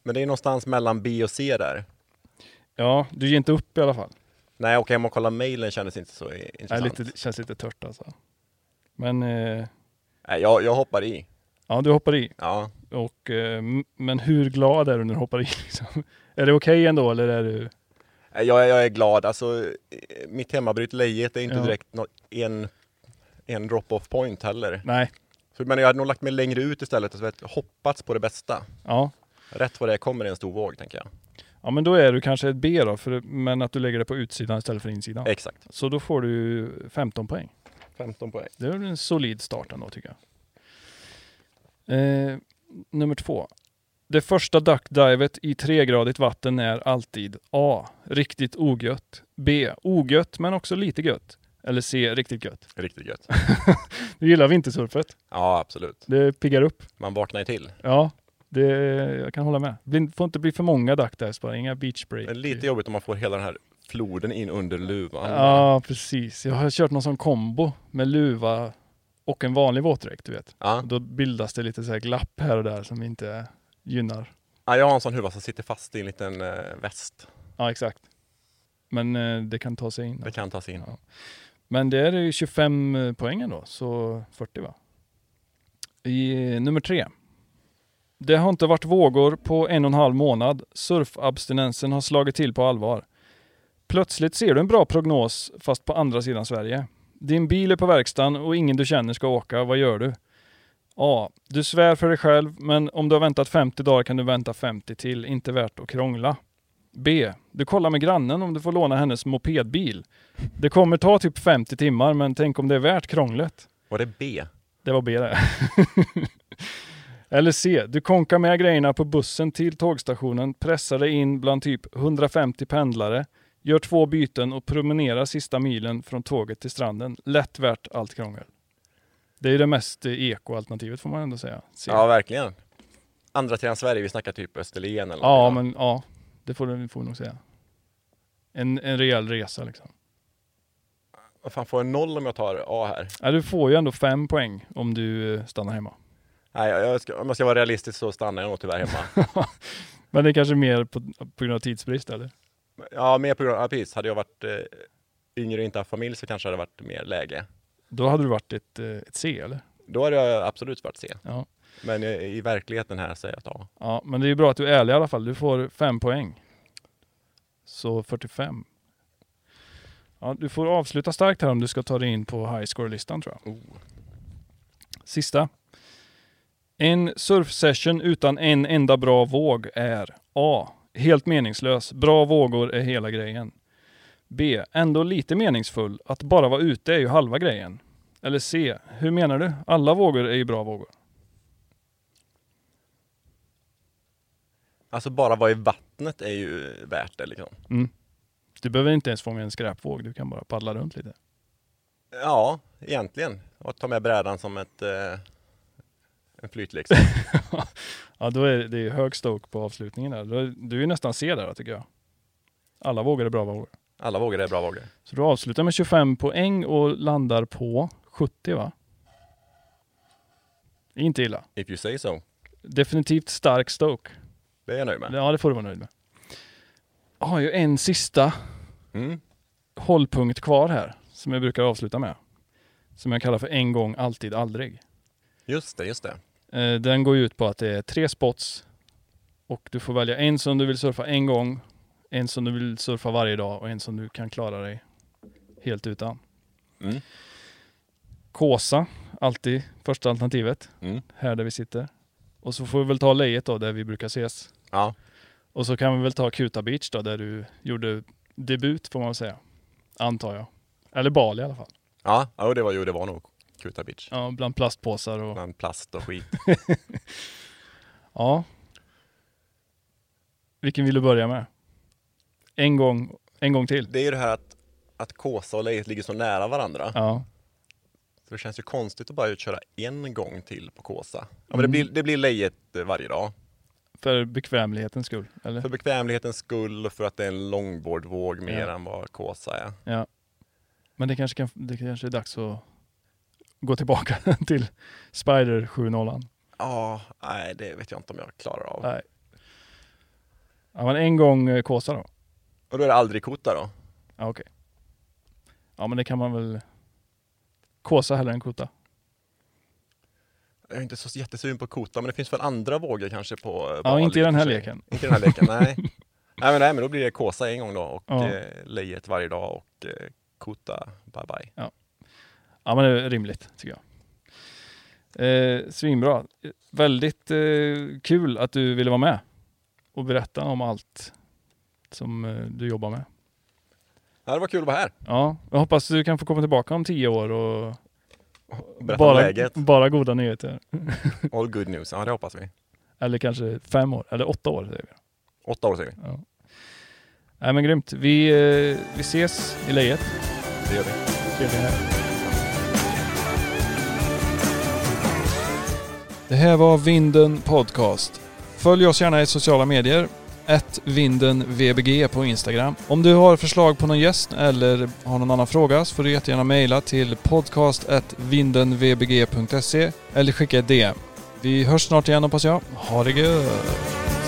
Men det är någonstans mellan B och C där. Ja, du ger inte upp i alla fall. Nej, åka hem och kolla mailen kändes inte så i- Nej, intressant. lite, känns lite tört alltså. Men eh, Nej, jag, jag hoppar i. ja, du hoppar i. Ja. Och, eh, men hur glad är du när du hoppar i? [LAUGHS] Liksom? Är det okej ändå eller är du... Jag, jag är glad. Alltså, mitt hemmabryt Lejet är inte Ja. direkt nå- en, en drop-off point heller. Nej. Så, men jag hade nog lagt mig längre ut istället och hoppats på det bästa. Ja. Rätt vad det är kommer det en stor våg, tänker jag. Ja, men då är du kanske ett B då, för, men att du lägger det på utsidan istället för insidan. Exakt. Så då får du 15 poäng. 15 poäng. Det är väl en solid start ändå tycker jag. Eh, nummer två. Det första duckdivet i tregradigt vatten är alltid A. Riktigt ogött. B. Ogött men också lite gött. Eller C. Riktigt gött. [LAUGHS] Riktigt gött. Du gillar vintersurfet. Ja, absolut. Det piggar upp. Man vaknar ju till. Ja, det, jag kan hålla med. Det får inte bli för många duckdives bara. Inga beach break. Det är lite jobbigt om man får hela den här floden in under luvan. Ja, precis. Jag har kört någon sån kombo med luva och en vanlig våtdräkt, du vet. Ja. Då bildas det lite så här glapp här och där som inte gynnar. ja, jag har en sån huva som sitter fast i en liten eh, väst. Ja, exakt. Men eh, det kan ta sig in. Det kan tas in. Ja. Men det är ju 25 poängen då, så 40 va? I eh, nummer tre. Det har inte varit vågor på en och en halv månad. Surfabstinensen har slagit till på allvar. Plötsligt ser du en bra prognos fast på andra sidan Sverige. Din bil är på verkstaden och ingen du känner ska åka. Vad gör du? A. Du svär för dig själv, men om du har väntat 50 dagar kan du vänta 50 till. Inte värt att krångla. B. Du kollar med grannen om du får låna hennes mopedbil. Det kommer ta typ 50 timmar, men tänk om det är värt krånglet. Var det B? Det var B det. [LAUGHS] Eller C. Du konkar med grejerna på bussen till tågstationen, pressar dig in bland typ 150 pendlare, gör två byten och promenerar sista milen från tåget till stranden. Lätt värt allt krångel. Det är det mest eko-alternativet får man ändå säga. C. Ja, verkligen. Andra sidan Sverige, vi snackar typ Österlen eller ja, någonting, men ja, det får du får nog säga. En, en rejäl resa liksom. va? Vad fan, får jag noll om jag tar A här? Ja, du får ju ändå fem poäng om du eh, stannar hemma. Nej, jag ska, om jag ska vara realistisk så stannar jag nog tyvärr hemma. [LAUGHS] Men det är kanske mer på, på grund av tidsbrist eller? ja, mer på grund av, ja, precis. Hade jag varit eh, yngre och inte haft familj så kanske det hade varit mer läge. Då hade du varit ett, eh, ett C eller? Då hade jag absolut varit C. Ja. Men i, i verkligheten här säger jag att A. ja. Men det är ju bra att du är ärlig i alla fall. Du får fem poäng. Så 45. Ja, du får avsluta starkt här om du ska ta dig in på high score-listan tror jag. Oh. Sista. En surfsession utan en enda bra våg är A. Helt meningslös. Bra vågor är hela grejen. B. Ändå lite meningsfull. Att bara vara ute är ju halva grejen. Eller C. Hur menar du? Alla vågor är ju bra vågor. Alltså bara vara i vattnet är ju värt det liksom. Mm. Du behöver inte ens få med en skräpvåg. Du kan bara paddla runt lite. Ja, egentligen. Och ta med brädan som ett eh, en flytleksak. [LAUGHS] ja, då är det hög stoke på avslutningen där. Du är nästan C där tycker jag. Alla vågor är bra vågor. Alla vågor är bra vågor. Så du avslutar med 25 poäng och landar på 70 va? Inte illa. If you say so. Definitivt stark stoke. Det är jag nöjd med. Ja, det får du vara nöjd med. Jag har ju en sista mm. hållpunkt kvar här som jag brukar avsluta med. Som jag kallar för en gång, alltid, aldrig. Just det, just det. Eh, den går ut på att det är tre spots och du får välja en som du vill surfa en gång, en som du vill surfa varje dag och en som du kan klara dig helt utan. Mm. Kåsa, alltid första alternativet. Mm. Här där vi sitter. Och så får vi väl ta lejet då, där vi brukar ses. Ja. Och så kan vi väl ta Kuta Beach då, där du gjorde debut får man väl säga. Antar jag. Eller Bali i alla fall. Ja, ja det var ju det var nog Kuta Beach. Ja, bland plastpåsar och... Bland plast och skit. [LAUGHS] ja. Vilken vill du börja med? En gång, en gång till. Det är ju det här att, att Kåsa och Lejet ligger så nära varandra. Ja. Så det känns ju konstigt att bara köra en gång till på Kåsa. Ja, men det, blir, det blir Lejet eh, varje dag. För bekvämlighetens skull? Eller? För bekvämlighetens skull och för att det är en långbordvåg mer ja. än vad Kåsa är. Ja. Men det kanske, kan, det kanske är dags att gå tillbaka [LAUGHS] till Spider 7.0? Ja, nej det vet jag inte om jag klarar av. Nej. Ja, men en gång eh, Kåsa då? Och då är det aldrig Kota då? Ja, okej. Okay. Ja, men det kan man väl Kåsa hellre än Kota? Jag är inte så jättesugen på Kota, men det finns väl andra vågor kanske på Ja, Bali, inte i den här leken. Inte i den här leken, nej. [LAUGHS] nej, men, nej, men då blir det Kåsa en gång då och ja. eh, Lejet varje dag och eh, Kota bye bye. Ja. Ja, men det är rimligt tycker jag. Eh, svinbra. Väldigt eh, kul att du ville vara med och berätta om allt som eh, du jobbar med. Ja, det var kul att vara här. Ja, jag hoppas du kan få komma tillbaka om tio år och Berätta bara, om läget. bara goda nyheter. [LAUGHS] All good news, ja det hoppas vi. Eller kanske fem år, eller åtta år säger vi. Åtta år säger vi. Ja. Nej men grymt. Vi, eh, vi ses i lejet. Det gör vi. Trevlig här. Det här var Vinden Podcast. Följ oss gärna i sociala medier vindenvbg på Instagram. Om du har förslag på någon gäst eller har någon annan fråga så får du jättegärna mejla till podcast.vindenvbg.se eller skicka ett DM. Vi hörs snart igen hoppas jag. Ha det gött!